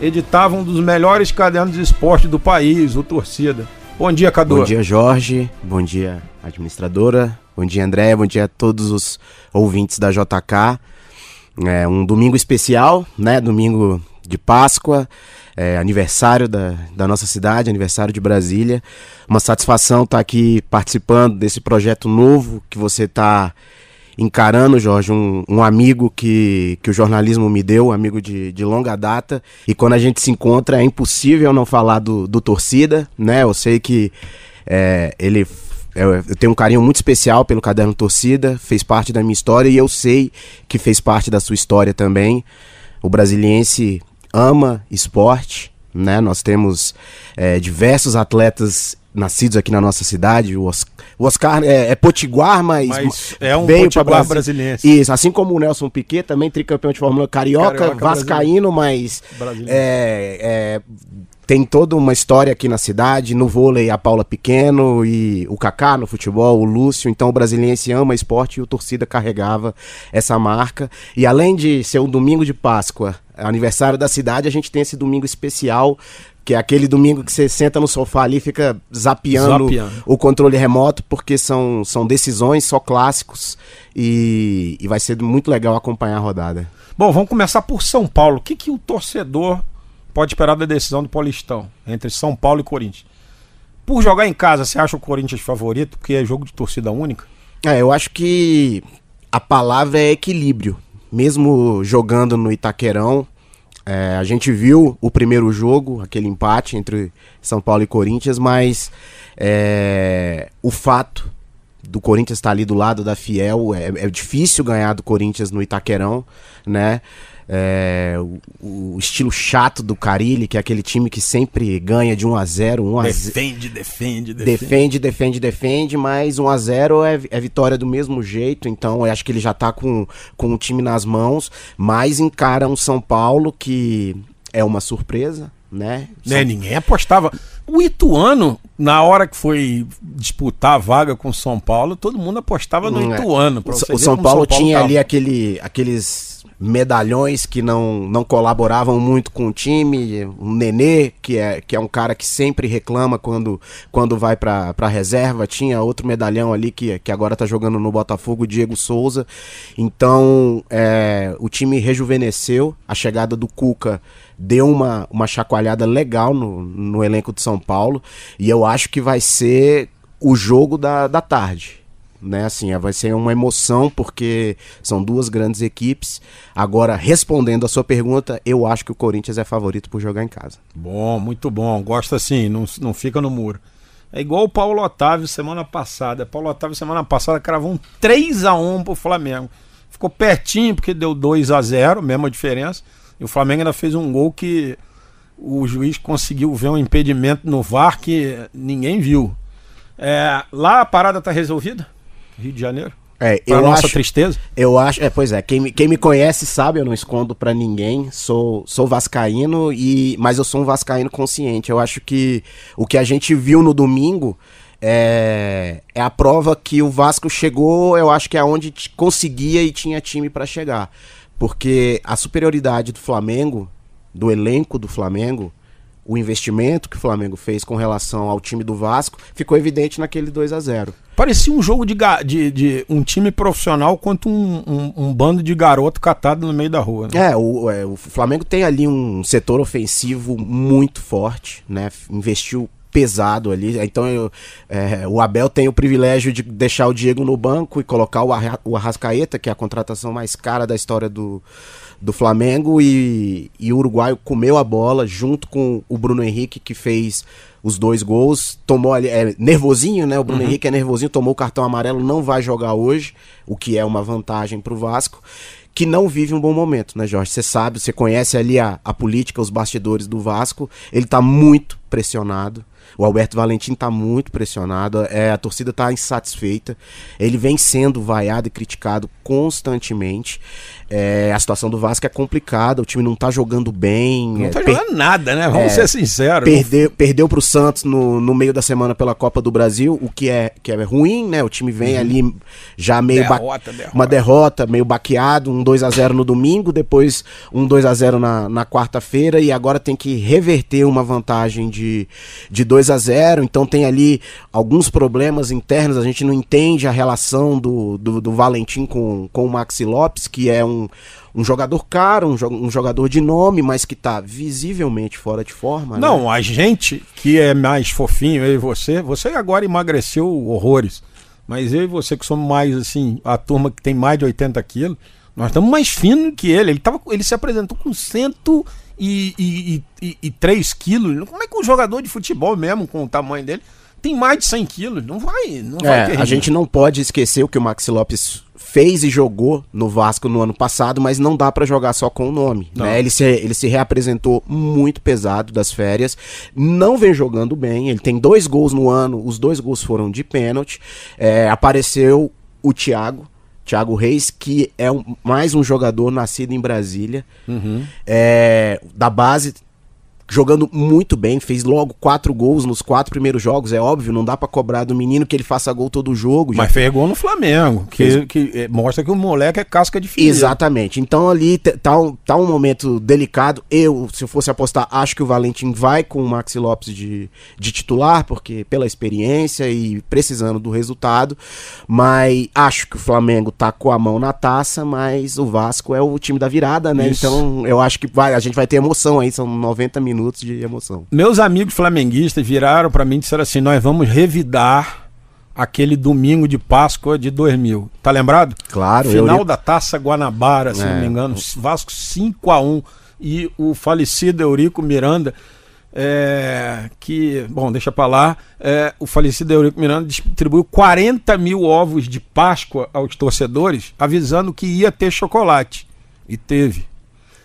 editava um dos melhores cadernos de esporte do país, o Torcida. Bom dia, Cadu. Bom dia, Jorge. Bom dia, administradora. Bom dia, André. Bom dia a todos os ouvintes da JK. É um domingo especial, né? Domingo de Páscoa, é, aniversário da, da nossa cidade, aniversário de Brasília. Uma satisfação estar aqui participando desse projeto novo que você está encarando, Jorge, um, um, amigo que, que o jornalismo me deu, amigo de, de longa data. E quando a gente se encontra, é impossível não falar do, do torcida, né? Eu sei que é, ele. Eu, eu tenho um carinho muito especial pelo Caderno Torcida, fez parte da minha história e eu sei que fez parte da sua história também. O brasiliense ama esporte, né? Nós temos é, diversos atletas nascidos aqui na nossa cidade. O Oscar, o Oscar é, é, potiguar, mas, mas é um veio potiguar brasileiro. Isso, assim como o Nelson Piquet, também tricampeão de Fórmula Carioca, Carioca vascaíno, mas é, é, tem toda uma história aqui na cidade. No vôlei, a Paula Pequeno e o Kaká no futebol, o Lúcio. Então o brasiliense ama esporte e o torcida carregava essa marca. E além de ser um domingo de Páscoa, aniversário da cidade, a gente tem esse domingo especial que é aquele domingo que você senta no sofá ali e fica zapeando, zapeando, o controle remoto, porque são, são decisões, só clássicos, e, e vai ser muito legal acompanhar a rodada. Bom, vamos começar por São Paulo. O que, que o torcedor pode esperar da decisão do Paulistão entre São Paulo e Corinthians? Por jogar em casa, você acha o Corinthians favorito, porque é jogo de torcida única? É, eu acho que a palavra é equilíbrio. Mesmo jogando no Itaquerão, é, a gente viu o primeiro jogo, aquele empate entre São Paulo e Corinthians, mas é, o fato do Corinthians estar ali do lado da Fiel é, é difícil ganhar do Corinthians no Itaquerão, né? É, o, o, estilo chato do Carilli, que é aquele time que sempre ganha de 1 a 0 1 a defende, defende, defende, defende, defende, defende, mas 1 a 0 é, é vitória do mesmo jeito. Então, eu acho que ele já tá com, com o time nas mãos, mas encara um São Paulo que é uma surpresa, né? né? Ninguém apostava. O Ituano, na hora que foi disputar a vaga com o São Paulo, todo mundo apostava no hum, Ituano. O, o São, São Paulo, Paulo tinha tava. ali aquele, aqueles medalhões que não, não colaboravam muito com o time. O Nenê, que é, que é um cara que sempre reclama quando, quando vai para a reserva. Tinha outro medalhão ali que, que agora tá jogando no Botafogo, Diego Souza. Então, é, o time rejuvenesceu. A chegada do Cuca deu uma, uma chacoalhada legal no, no elenco de São Paulo. E eu acho que vai ser o jogo da, da tarde né? Assim, vai ser uma emoção porque são duas grandes equipes. Agora, respondendo a sua pergunta, eu acho que o Corinthians é favorito por jogar em casa. Bom, muito bom. Gosta assim, não, não fica no muro. É igual o Paulo Otávio semana passada. Paulo Otávio semana passada cravou um 3 a 1 pro Flamengo. Ficou pertinho porque deu 2 a 0, mesma diferença. E o Flamengo ainda fez um gol que o juiz conseguiu ver um impedimento no VAR que ninguém viu. É, lá a parada tá resolvida? Rio de Janeiro? É, pra eu nossa acho, tristeza? Eu acho, é, pois é, quem, quem me conhece sabe, eu não escondo para ninguém, sou, sou vascaíno, e mas eu sou um vascaíno consciente. Eu acho que o que a gente viu no domingo é, é a prova que o Vasco chegou, eu acho que é onde conseguia e tinha time para chegar. Porque a superioridade do Flamengo, do elenco do Flamengo, o investimento que o Flamengo fez com relação ao time do Vasco ficou evidente naquele 2 a 0 Parecia um jogo de, de, de um time profissional contra um, um, um, bando de garoto catado no meio da rua. Né? É, o, é, o Flamengo tem ali um setor ofensivo muito forte, né? Investiu pesado ali. Então eu, é, o Abel tem o privilégio de deixar o Diego no banco e colocar o Arrascaeta, que é a contratação mais cara da história do, do Flamengo e, e o uruguaio comeu a bola junto com o Bruno Henrique que fez os dois gols, tomou ali, é nervosinho, né? O Bruno uhum. Henrique é nervosinho, tomou o cartão amarelo, não vai jogar hoje, o que é uma vantagem para o Vasco, que não vive um bom momento, né, Jorge? Você sabe, você conhece ali a, a política, os bastidores do Vasco, ele está muito pressionado. O Alberto Valentim está muito pressionado, é, a torcida está insatisfeita. Ele vem sendo vaiado e criticado constantemente. É, a situação do Vasco é complicada, o time não tá jogando bem. Não é, tá jogando nada, né? Vamos é, ser sinceros. Perdeu, perdeu pro Santos no, no meio da semana pela Copa do Brasil, o que é, que é ruim, né? O time vem uhum. ali já meio. Derrota, derrota. Uma derrota, meio baqueado, um 2 a 0 no domingo, depois um 2 a 0 na, na quarta-feira, e agora tem que reverter uma vantagem de de, de 2 a 0 então tem ali alguns problemas internos, a gente não entende a relação do, do, do Valentim com, com o Maxi Lopes, que é um, um jogador caro, um, jo um jogador de nome, mas que está visivelmente fora de forma. Né? Não, né? a gente que é mais fofinho, eu e você, você agora emagreceu horrores, mas eu e você que somos mais assim, a turma que tem mais de 80 quilos, nós estamos mais finos que ele. Ele, tava, ele se apresentou com 103 quilos. Como é que um jogador de futebol mesmo, com o tamanho dele, tem mais de 100 quilos? Não vai. Não é, vai a gente não pode esquecer o que o Maxi Lopes fez e jogou no Vasco no ano passado, mas não dá para jogar só com o nome. Né? Ele, se, ele se reapresentou muito pesado das férias, não vem jogando bem. Ele tem dois gols no ano, os dois gols foram de pênalti. É, apareceu o Thiago, Thiago Reis, que é um, mais um jogador nascido em Brasília, uhum. é, da base, jogando muito bem, fez logo quatro gols nos quatro primeiros jogos, é óbvio, não dá para cobrar do menino que ele faça gol todo jogo. Mas fez gol no Flamengo, que, que é, mostra que o moleque é casca de filho. Exatamente, então ali tá um, tá um momento delicado, eu, se eu fosse apostar, acho que o Valentim vai com o Maxi Lopes de, de titular, porque pela experiência e precisando do resultado, mas acho que o Flamengo tá com a mão na taça, mas o Vasco é o time da virada, né? Isso. Então eu acho que vai, a gente vai ter emoção aí, são 90 minutos minutos de emoção. Meus amigos flamenguistas viraram para mim e disseram assim: nós vamos revidar aquele domingo de Páscoa de 2000. Tá lembrado? Claro. Final eu... da Taça Guanabara, se é. não me engano. Vasco 5 a 1 e o falecido Eurico Miranda. É, que, bom, deixa pra lá. É, o falecido Eurico Miranda distribuiu 40 mil ovos de Páscoa aos torcedores, avisando que ia ter chocolate. E teve.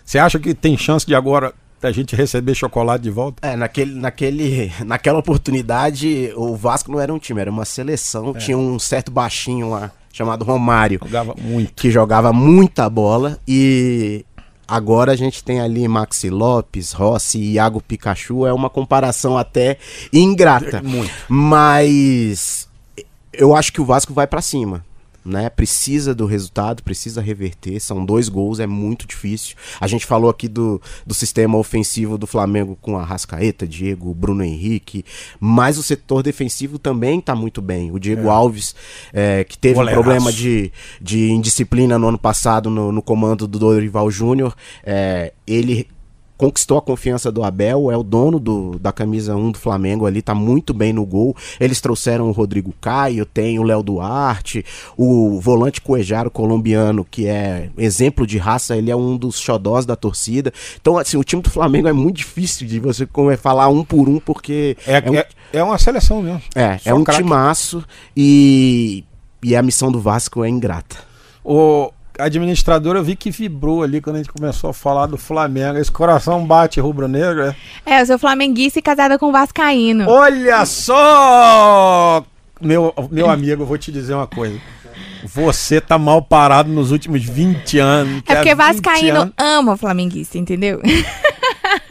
Você acha que tem chance de agora da gente receber chocolate de volta? É, naquele, naquele, naquela oportunidade, o Vasco não era um time, era uma seleção. É. Tinha um certo baixinho lá, chamado Romário. Jogava muito. Que jogava muita bola. E agora a gente tem ali Maxi Lopes, Rossi e Iago Pikachu. É uma comparação até ingrata. Muito. Mas eu acho que o Vasco vai para cima né? Precisa do resultado, precisa reverter. São dois gols, é muito difícil. A gente falou aqui do, do sistema ofensivo do Flamengo com a Rascaeta, Diego, Bruno Henrique, mas o setor defensivo também está muito bem. O Diego é. Alves, é, que teve um problema de, de indisciplina no ano passado no, no comando do Dorival Júnior, é, ele conquistou a confiança do Abel, é o dono do, da camisa 1 do Flamengo ali, tá muito bem no gol. Eles trouxeram o Rodrigo Caio, tem o Léo Duarte, o volante Cuejaro colombiano, que é exemplo de raça, ele é um dos xodós da torcida. Então, assim, o time do Flamengo é muito difícil de você falar um por um, porque. É, é, um, é, é uma seleção mesmo. É, Só é um craque. timaço e, e a missão do Vasco é ingrata. O, administradora, eu vi que vibrou ali quando a gente começou a falar do Flamengo. Esse coração bate rubro-negro, é? É, eu sou flamenguista e casada com vascaíno. Olha só! Meu, meu amigo, eu vou te dizer uma coisa. Você tá mal parado nos últimos 20 anos. É porque Vascaíno anos... ama flamenguista, entendeu?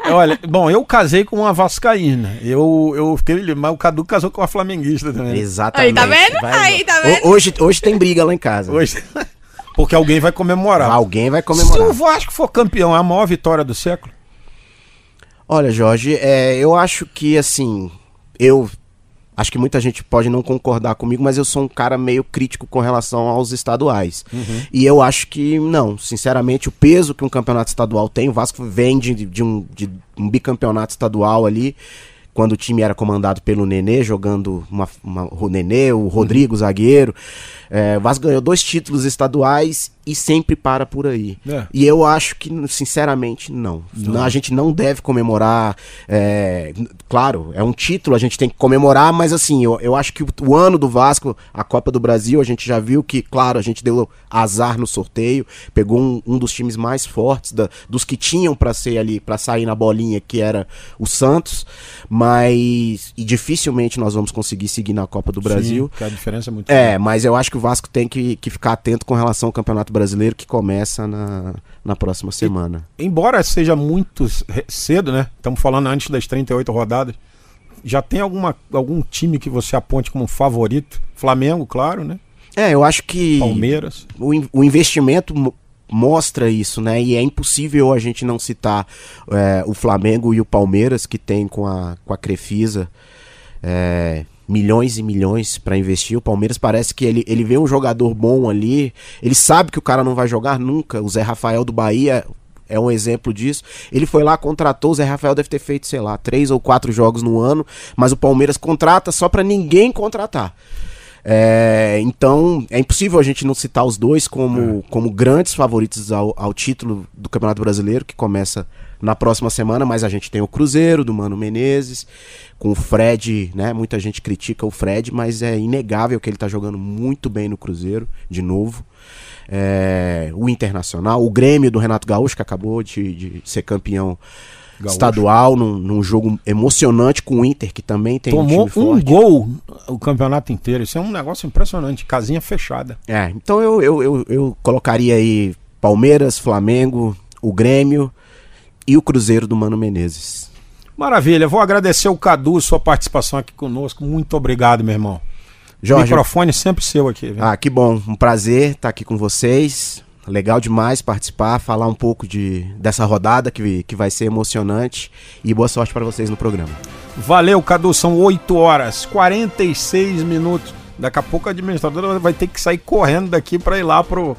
Olha, bom, eu casei com uma vascaína. Eu, eu fiquei, mas o Cadu casou com uma flamenguista também. Exatamente. Aí, tá vendo? Vai, Aí, tá vendo? Hoje, hoje tem briga lá em casa. Hoje. Porque alguém vai comemorar. Alguém vai comemorar. Se o Vasco for campeão, é a maior vitória do século? Olha, Jorge, é, eu acho que assim, eu acho que muita gente pode não concordar comigo, mas eu sou um cara meio crítico com relação aos estaduais. Uhum. E eu acho que não, sinceramente, o peso que um campeonato estadual tem, o Vasco vem de, de, um, de um bicampeonato estadual ali quando o time era comandado pelo Nenê, jogando uma, uma, o Nenê, o Rodrigo, uhum. zagueiro. É, o Vasco ganhou dois títulos estaduais e sempre para por aí. É. E eu acho que, sinceramente, não. não. A gente não deve comemorar. É, claro, é um título, a gente tem que comemorar, mas assim, eu, eu acho que o, o, ano do Vasco, a Copa do Brasil, a gente já viu que, claro, a gente deu azar no sorteio, pegou um, um dos times mais fortes, da, dos que tinham para ser ali, para sair na bolinha, que era o Santos, mas. E dificilmente nós vamos conseguir seguir na Copa do Brasil. Sim, a diferença é muito. É, mas eu acho que o Vasco tem que, que ficar atento com relação ao Campeonato Brasileiro que começa na, na próxima semana. E, embora seja muito cedo, né? Estamos falando antes das 38 rodadas. Já tem alguma, algum time que você aponte como favorito? Flamengo, claro, né? É, eu acho que. Palmeiras. O, o investimento mostra isso, né? E é impossível a gente não citar é, o Flamengo e o Palmeiras, que tem com a, com a Crefisa é, milhões e milhões para investir. O Palmeiras parece que ele, ele vê um jogador bom ali, ele sabe que o cara não vai jogar nunca. O Zé Rafael do Bahia é um exemplo disso. Ele foi lá, contratou, o Zé Rafael deve ter feito, sei lá, três ou quatro jogos no ano, mas o Palmeiras contrata só para ninguém contratar. É, então é impossível a gente não citar os dois como, é. como grandes favoritos ao, ao título do Campeonato Brasileiro, que começa na próxima semana, mas a gente tem o Cruzeiro do Mano Menezes, com o Fred, né? Muita gente critica o Fred, mas é inegável que ele tá jogando muito bem no Cruzeiro, de novo. É, o Internacional, o Grêmio do Renato Gaúcho, que acabou de, de ser campeão Gaúcho. estadual, num, num, jogo emocionante com o Inter, que também tem Tomou um, um gol o campeonato inteiro. Isso é um negócio impressionante, casinha fechada. É, então eu, eu, eu, eu colocaria aí Palmeiras, Flamengo, o Grêmio e o Cruzeiro do Mano Menezes. Maravilha, vou agradecer o Cadu, sua participação aqui conosco. Muito obrigado, meu irmão. Jorge, o microfone sempre seu aqui. Viu? Ah, que bom. Um prazer estar aqui com vocês. Legal demais participar, falar um pouco de, dessa rodada que, que vai ser emocionante. E boa sorte para vocês no programa. Valeu, Cadu. São 8 horas, 46 minutos. Daqui a pouco a administradora vai ter que sair correndo daqui para ir lá pro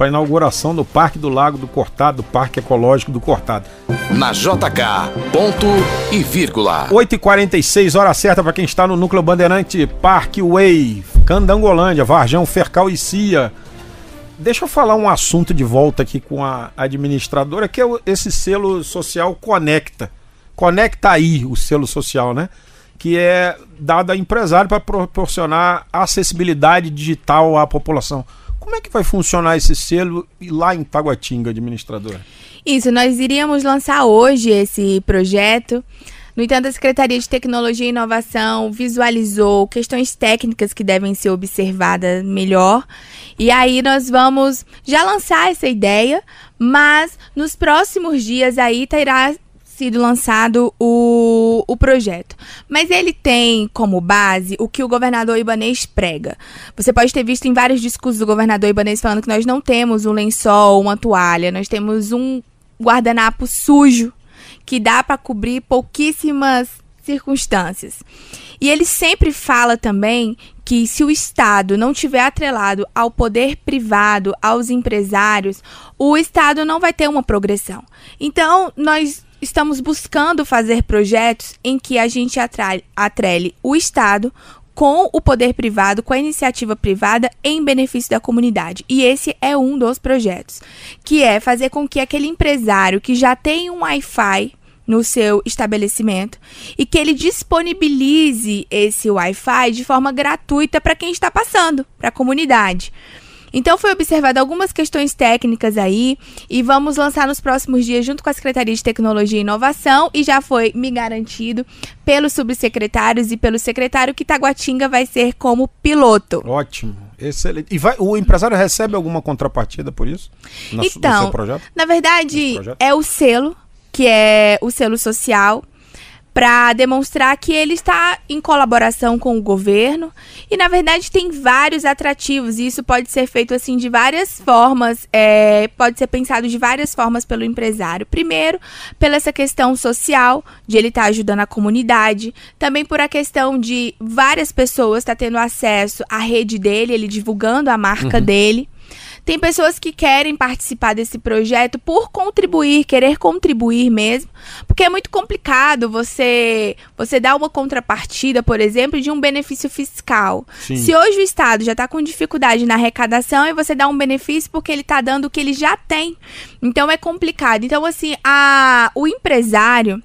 para a inauguração do Parque do Lago do Cortado, do Parque Ecológico do Cortado. Na JK, ponto e vírgula. 8h46, hora certa para quem está no Núcleo Bandeirante Parkway, Candangolândia, Varjão, Fercal e Cia. Deixa eu falar um assunto de volta aqui com a administradora, que é esse selo social Conecta. Conecta aí o selo social, né? Que é dado a empresário para proporcionar acessibilidade digital à população. Como é que vai funcionar esse selo lá em Taguatinga, administradora? Isso, nós iríamos lançar hoje esse projeto. No entanto, a Secretaria de Tecnologia e Inovação visualizou questões técnicas que devem ser observadas melhor. E aí nós vamos já lançar essa ideia, mas nos próximos dias aí terá sido lançado o, o projeto. Mas ele tem como base o que o governador Ibanês prega. Você pode ter visto em vários discursos do governador Ibanês falando que nós não temos um lençol, uma toalha, nós temos um guardanapo sujo que dá para cobrir pouquíssimas circunstâncias. E ele sempre fala também que se o Estado não tiver atrelado ao poder privado, aos empresários, o Estado não vai ter uma progressão. Então, nós estamos buscando fazer projetos em que a gente atrele o Estado com o poder privado, com a iniciativa privada em benefício da comunidade. E esse é um dos projetos, que é fazer com que aquele empresário que já tem um Wi-Fi no seu estabelecimento e que ele disponibilize esse Wi-Fi de forma gratuita para quem está passando, para a comunidade. Então foi observado algumas questões técnicas aí e vamos lançar nos próximos dias junto com a Secretaria de Tecnologia e Inovação e já foi me garantido pelos subsecretários e pelo secretário que Taguatinga vai ser como piloto. Ótimo. Excelente. E vai, o empresário recebe alguma contrapartida por isso? Então, na verdade, é o selo, que é o selo social para demonstrar que ele está em colaboração com o governo. E na verdade tem vários atrativos. E isso pode ser feito assim de várias formas é, pode ser pensado de várias formas pelo empresário. Primeiro pela essa questão social de ele estar tá ajudando a comunidade. Também por a questão de várias pessoas estar tá tendo acesso à rede dele ele divulgando a marca uhum. dele tem pessoas que querem participar desse projeto por contribuir, querer contribuir mesmo, porque é muito complicado você você dar uma contrapartida, por exemplo, de um benefício fiscal. Sim. Se hoje o Estado já está com dificuldade na arrecadação e você dá um benefício porque ele está dando o que ele já tem, então é complicado. Então assim, a o empresário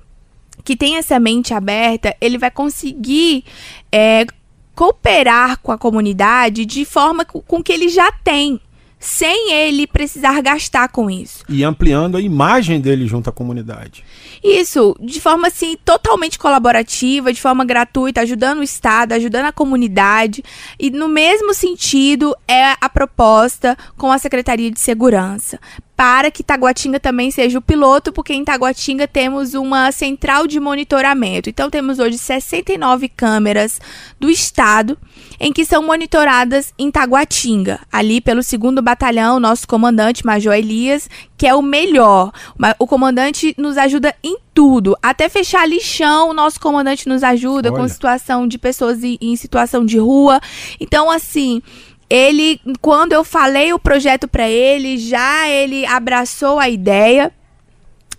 que tem essa mente aberta, ele vai conseguir é, cooperar com a comunidade de forma com que ele já tem sem ele precisar gastar com isso. E ampliando a imagem dele junto à comunidade. Isso, de forma assim totalmente colaborativa, de forma gratuita, ajudando o Estado, ajudando a comunidade. E no mesmo sentido é a proposta com a Secretaria de Segurança para que Taguatinga também seja o piloto, porque em Taguatinga temos uma central de monitoramento. Então temos hoje 69 câmeras do estado em que são monitoradas em Taguatinga, ali pelo segundo batalhão, nosso comandante Major Elias, que é o melhor. O comandante nos ajuda em tudo, até fechar lixão, o nosso comandante nos ajuda Olha. com situação de pessoas em situação de rua. Então assim, ele, quando eu falei o projeto para ele, já ele abraçou a ideia.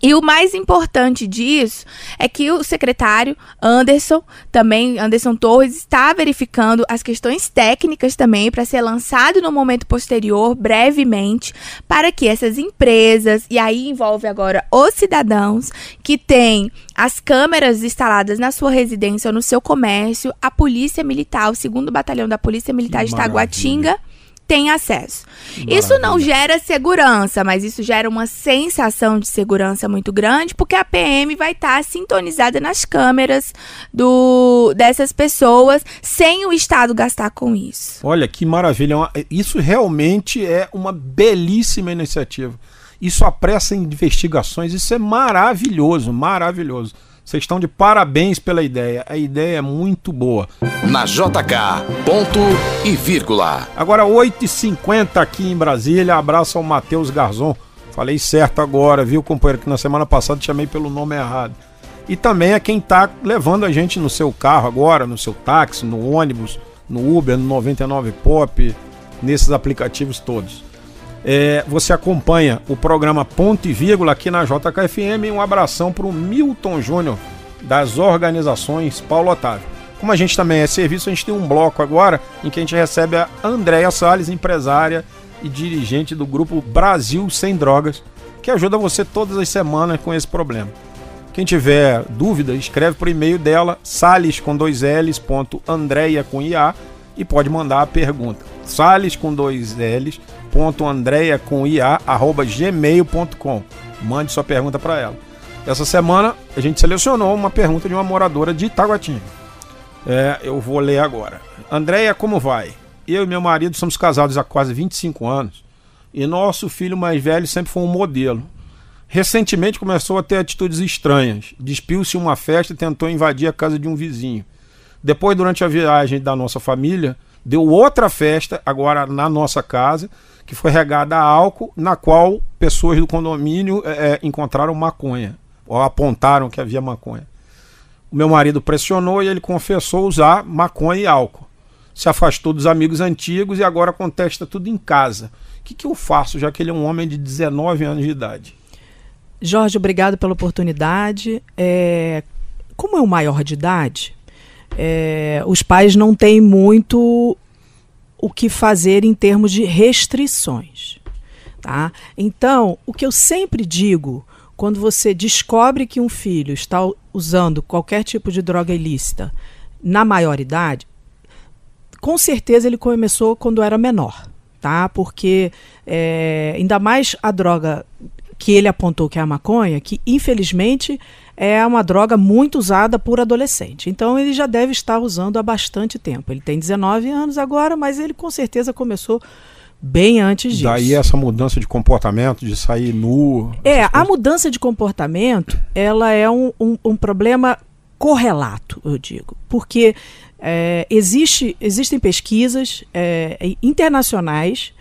E o mais importante disso é que o secretário Anderson, também Anderson Torres, está verificando as questões técnicas também para ser lançado no momento posterior, brevemente, para que essas empresas, e aí envolve agora os cidadãos que têm as câmeras instaladas na sua residência ou no seu comércio, a Polícia Militar, o segundo batalhão da Polícia Militar de Taguatinga tem acesso. Maravilha. Isso não gera segurança, mas isso gera uma sensação de segurança muito grande, porque a PM vai estar tá sintonizada nas câmeras do, dessas pessoas, sem o Estado gastar com isso. Olha que maravilha! É isso realmente é uma belíssima iniciativa. Isso apressa investigações, isso é maravilhoso, maravilhoso. Vocês estão de parabéns pela ideia. A ideia é muito boa. Na JK, ponto e vírgula. Agora 8h50 aqui em Brasília. Abraço ao Matheus Garzon. Falei certo agora, viu, companheiro? Que na semana passada chamei pelo nome errado. E também é quem está levando a gente no seu carro agora, no seu táxi, no ônibus, no Uber, no 99 Pop, nesses aplicativos todos. É, você acompanha o programa Ponto e Vírgula aqui na JKFM. Um abração para o Milton Júnior, das organizações Paulo Otávio. Como a gente também é serviço, a gente tem um bloco agora em que a gente recebe a Andréia Salles, empresária e dirigente do grupo Brasil Sem Drogas, que ajuda você todas as semanas com esse problema. Quem tiver dúvida, escreve por e-mail dela, sales com dois L's, ponto, Andréia com IA, e pode mandar a pergunta. Sales com dois L's, andréia com ia, arroba gmail.com. Mande sua pergunta para ela. Essa semana a gente selecionou uma pergunta de uma moradora de Itaguatinga. É, eu vou ler agora. Andréia, como vai? Eu e meu marido somos casados há quase 25 anos e nosso filho mais velho sempre foi um modelo. Recentemente começou a ter atitudes estranhas. Despiu-se em uma festa e tentou invadir a casa de um vizinho. Depois, durante a viagem da nossa família, deu outra festa, agora na nossa casa, que foi regada a álcool, na qual pessoas do condomínio é, é, encontraram maconha, ou apontaram que havia maconha. O meu marido pressionou e ele confessou usar maconha e álcool. Se afastou dos amigos antigos e agora contesta tudo em casa. O que, que eu faço, já que ele é um homem de 19 anos de idade? Jorge, obrigado pela oportunidade. É, como é o maior de idade, é, os pais não têm muito o que fazer em termos de restrições. Tá? Então, o que eu sempre digo, quando você descobre que um filho está usando qualquer tipo de droga ilícita na maioridade, com certeza ele começou quando era menor, tá? Porque é, ainda mais a droga que ele apontou que é a maconha, que infelizmente é uma droga muito usada por adolescente. Então ele já deve estar usando há bastante tempo. Ele tem 19 anos agora, mas ele com certeza começou bem antes disso. Daí essa mudança de comportamento, de sair nu. É, a mudança de comportamento, ela é um, um, um problema correlato, eu digo, porque é, existe, existem pesquisas é, internacionais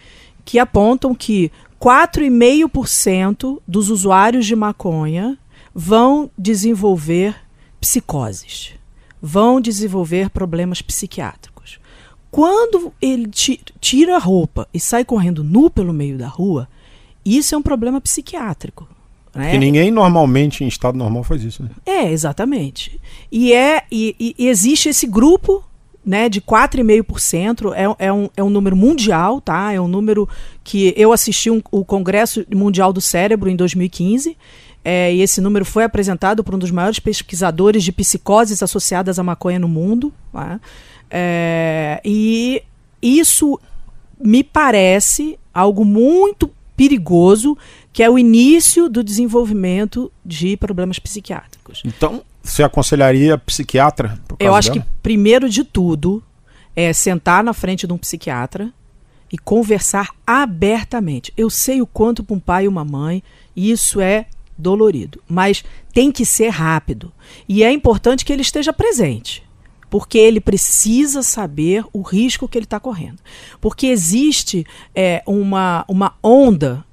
que apontam que 4,5% dos usuários de maconha vão desenvolver psicoses, vão desenvolver problemas psiquiátricos. Quando ele tira a roupa e sai correndo nu pelo meio da rua, isso é um problema psiquiátrico. Né? Que ninguém normalmente em estado normal faz isso. Né? É, exatamente. E, é, e, e existe esse grupo né, de 4,5%, é, é, um, é um número mundial, tá? É um número que eu assisti um, o Congresso Mundial do Cérebro em 2015 é, e esse número foi apresentado por um dos maiores pesquisadores de psicoses associadas à maconha no mundo. Tá? É, e isso me parece algo muito perigoso, que é o início do desenvolvimento de problemas psiquiátricos. Então, você aconselharia psiquiatra? Eu acho dela? que, primeiro de tudo, é sentar na frente de um psiquiatra e conversar abertamente. Eu sei o quanto para um pai e uma mãe isso é dolorido, mas tem que ser rápido. E é importante que ele esteja presente porque ele precisa saber o risco que ele está correndo. Porque existe é, uma, uma onda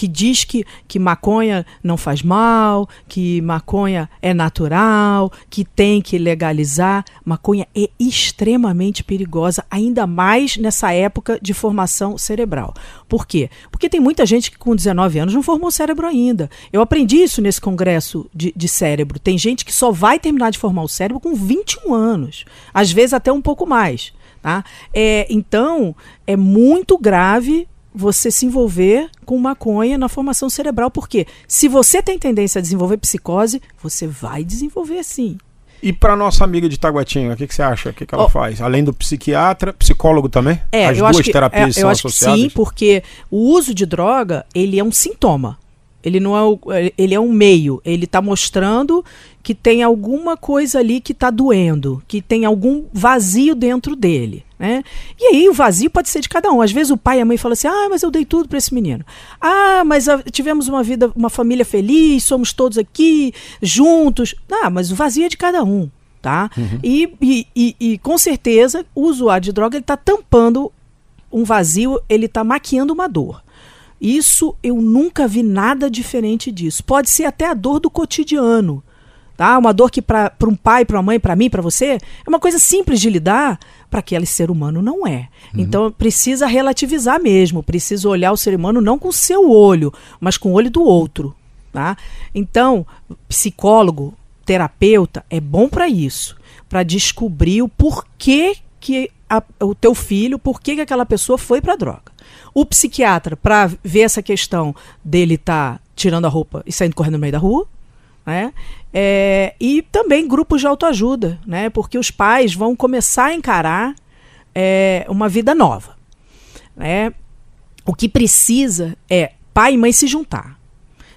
que diz que, que maconha não faz mal, que maconha é natural, que tem que legalizar. Maconha é extremamente perigosa, ainda mais nessa época de formação cerebral. Por quê? Porque tem muita gente que com 19 anos não formou cérebro ainda. Eu aprendi isso nesse congresso de, de cérebro. Tem gente que só vai terminar de formar o cérebro com 21 anos, às vezes até um pouco mais. Tá? É, então, é muito grave você se envolver com maconha na formação cerebral, porque se você tem tendência a desenvolver psicose, você vai desenvolver sim. E para nossa amiga de Taguatinga, o que, que você acha? O que, que ela oh, faz? Além do psiquiatra, psicólogo também? É, As duas terapias é, eu são acho associadas? Que sim, porque o uso de droga ele é um sintoma. Ele não é, o, ele é um meio. Ele está mostrando que tem alguma coisa ali que está doendo, que tem algum vazio dentro dele. Né? E aí o vazio pode ser de cada um. Às vezes o pai e a mãe falam assim: ah, mas eu dei tudo para esse menino. Ah, mas a, tivemos uma vida, uma família feliz, somos todos aqui juntos. Ah, mas o vazio é de cada um. Tá? Uhum. E, e, e, e, com certeza o usuário de droga está tampando um vazio, ele está maquiando uma dor. Isso eu nunca vi nada diferente disso. Pode ser até a dor do cotidiano. Tá? Uma dor que para um pai, para uma mãe, para mim, para você, é uma coisa simples de lidar, para aquele ser humano não é. Uhum. Então precisa relativizar mesmo, precisa olhar o ser humano não com o seu olho, mas com o olho do outro. Tá? Então, psicólogo, terapeuta é bom para isso, para descobrir o porquê que a, o teu filho, por que aquela pessoa foi para droga. O psiquiatra, para ver essa questão dele estar tá tirando a roupa e saindo correndo no meio da rua, né? É, e também grupos de autoajuda, né? Porque os pais vão começar a encarar é, uma vida nova, né? O que precisa é pai e mãe se juntar,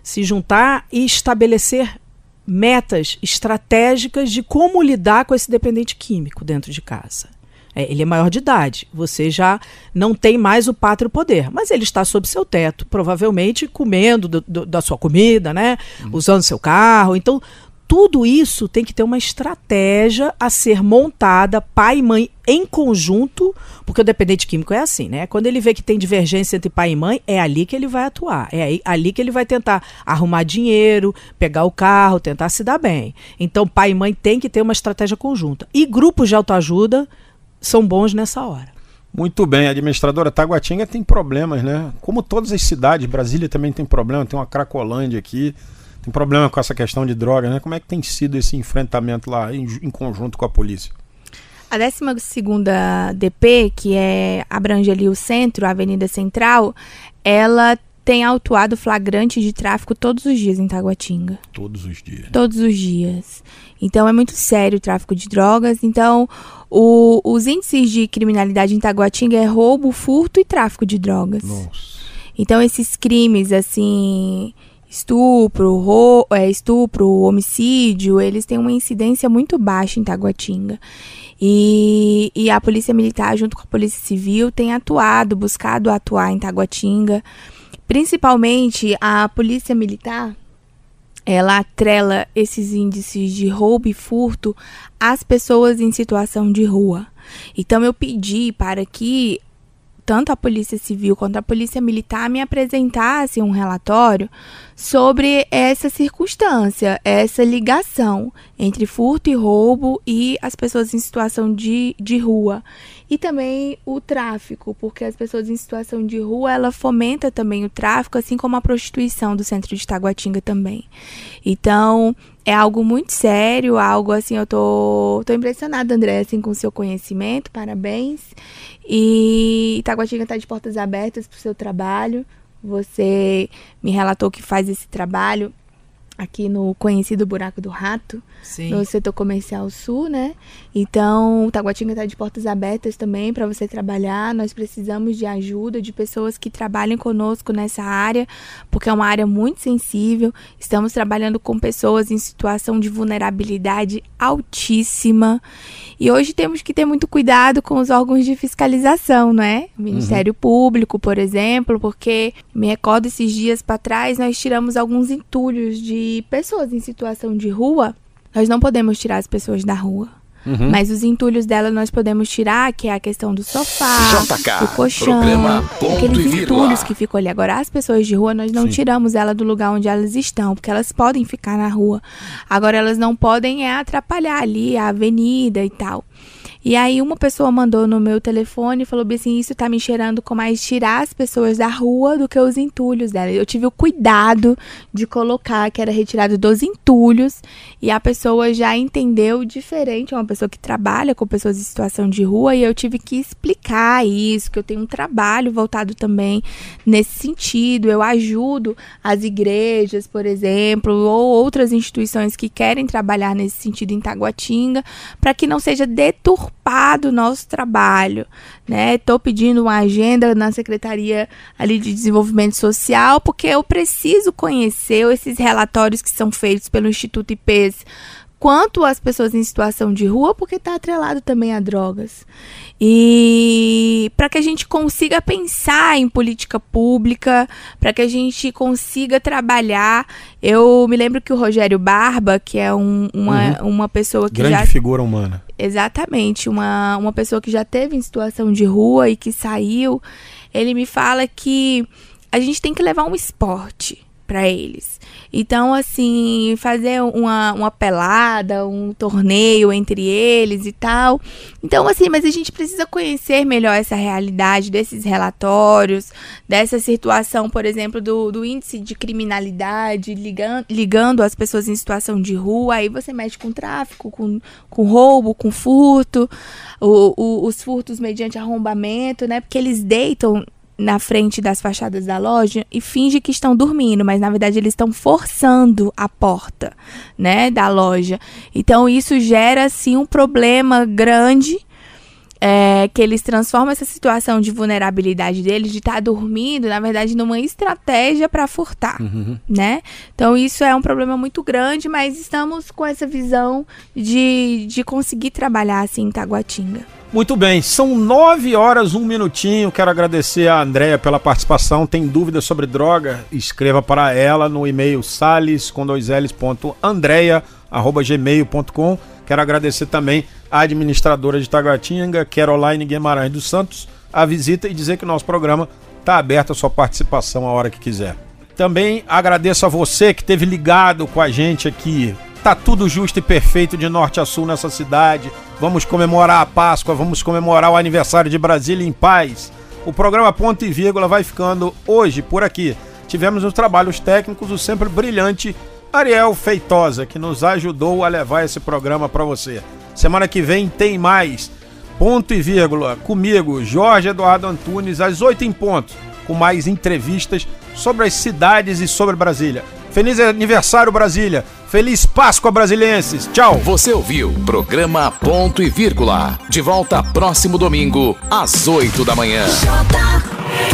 se juntar e estabelecer metas estratégicas de como lidar com esse dependente químico dentro de casa. É, ele é maior de idade, você já não tem mais o pátrio poder, mas ele está sob seu teto, provavelmente comendo do, do, da sua comida, né? Uhum. Usando seu carro. Então, tudo isso tem que ter uma estratégia a ser montada, pai e mãe em conjunto, porque o dependente químico é assim, né? Quando ele vê que tem divergência entre pai e mãe, é ali que ele vai atuar. É ali que ele vai tentar arrumar dinheiro, pegar o carro, tentar se dar bem. Então, pai e mãe tem que ter uma estratégia conjunta. E grupos de autoajuda são bons nessa hora. Muito bem, administradora Taguatinga tem problemas, né? Como todas as cidades, Brasília também tem problema, tem uma Cracolândia aqui, tem problema com essa questão de drogas, né? Como é que tem sido esse enfrentamento lá em, em conjunto com a polícia? A 12 DP, que é abrange ali o centro, a Avenida Central, ela tem autuado flagrante de tráfico todos os dias em Taguatinga. Todos os dias. Todos os dias. Então é muito sério o tráfico de drogas. Então, o, os índices de criminalidade em Taguatinga é roubo, furto e tráfico de drogas. Nossa. Então, esses crimes, assim, estupro, ro é, estupro, homicídio, eles têm uma incidência muito baixa em Taguatinga. E, e a Polícia Militar, junto com a Polícia Civil, tem atuado, buscado atuar em Taguatinga Principalmente a polícia militar, ela atrela esses índices de roubo e furto às pessoas em situação de rua. Então eu pedi para que tanto a Polícia Civil quanto a Polícia Militar me apresentassem um relatório sobre essa circunstância, essa ligação entre furto e roubo e as pessoas em situação de, de rua. E também o tráfico, porque as pessoas em situação de rua, ela fomenta também o tráfico, assim como a prostituição do centro de Taguatinga também. Então, é algo muito sério, algo assim, eu tô, tô impressionada, André, assim, com o seu conhecimento, parabéns. E Itaguatinga está de portas abertas para o seu trabalho. Você me relatou que faz esse trabalho aqui no conhecido Buraco do Rato, Sim. no setor comercial sul, né? Então, o Taguatinga está de portas abertas também para você trabalhar. Nós precisamos de ajuda de pessoas que trabalhem conosco nessa área, porque é uma área muito sensível. Estamos trabalhando com pessoas em situação de vulnerabilidade altíssima. E hoje temos que ter muito cuidado com os órgãos de fiscalização, não é? O Ministério Público, por exemplo, porque me recordo esses dias para trás, nós tiramos alguns entulhos de pessoas em situação de rua. Nós não podemos tirar as pessoas da rua. Mas os entulhos dela nós podemos tirar, que é a questão do sofá, JK, do colchão, aqueles entulhos que ficam ali. Agora, as pessoas de rua, nós não Sim. tiramos ela do lugar onde elas estão, porque elas podem ficar na rua. Agora, elas não podem é atrapalhar ali a avenida e tal. E aí uma pessoa mandou no meu telefone e falou assim, isso tá me cheirando com mais tirar as pessoas da rua do que os entulhos dela. Eu tive o cuidado de colocar que era retirado dos entulhos e a pessoa já entendeu diferente, é uma pessoa que trabalha com pessoas em situação de rua e eu tive que explicar isso, que eu tenho um trabalho voltado também nesse sentido. Eu ajudo as igrejas, por exemplo, ou outras instituições que querem trabalhar nesse sentido em Taguatinga, para que não seja deturpado o nosso trabalho, né? Tô pedindo uma agenda na Secretaria ali de Desenvolvimento Social, porque eu preciso conhecer esses relatórios que são feitos pelo Instituto IPES quanto às pessoas em situação de rua, porque está atrelado também a drogas. E para que a gente consiga pensar em política pública, para que a gente consiga trabalhar. Eu me lembro que o Rogério Barba, que é um- uma, uma pessoa que Grande já figura humana. Exatamente, uma, uma pessoa que já teve em situação de rua e que saiu, ele me fala que a gente tem que levar um esporte para eles. Então, assim, fazer uma, uma pelada, um torneio entre eles e tal. Então, assim, mas a gente precisa conhecer melhor essa realidade desses relatórios, dessa situação, por exemplo, do, do índice de criminalidade, ligando, ligando as pessoas em situação de rua. Aí você mexe com tráfico, com, com roubo, com furto, o- o- os furtos mediante arrombamento, né? Porque eles deitam na frente das fachadas da loja e finge que estão dormindo, mas na verdade eles estão forçando a porta, né, da loja. Então isso gera assim um problema grande é, que eles transformam essa situação de vulnerabilidade deles, de estar dormindo, na verdade, numa estratégia para furtar, né? Então isso é um problema muito grande, mas estamos com essa visão de, de conseguir trabalhar assim em Taguatinga. Muito bem, são nove horas, um minutinho. Quero agradecer a Andréia pela participação. Tem dúvidas sobre droga? Escreva para ela no e-mail sales com dois L's, ponto, andrea, arroba gmail.com. Quero agradecer também a administradora de Taguatinga, Caroline Guimarães dos Santos, a visita e dizer que o nosso programa está aberto à sua participação a hora que quiser. Também agradeço a você que esteve ligado com a gente aqui. Tá tudo justo e perfeito de norte a sul nessa cidade. Vamos comemorar a Páscoa, vamos comemorar o aniversário de Brasília em paz. O programa Ponto e Vírgula vai ficando hoje por aqui. Tivemos nos trabalhos técnicos o sempre brilhante Ariel Feitosa, que nos ajudou a levar esse programa para você. Semana que vem tem mais. Ponto e vírgula, comigo, Jorge Eduardo Antunes, às 8 em ponto, com mais entrevistas sobre as cidades e sobre Brasília. Feliz aniversário, Brasília! Feliz Páscoa, brasilienses! Tchau! Você ouviu programa Ponto e Vírgula. De volta próximo domingo, às 8 da manhã. J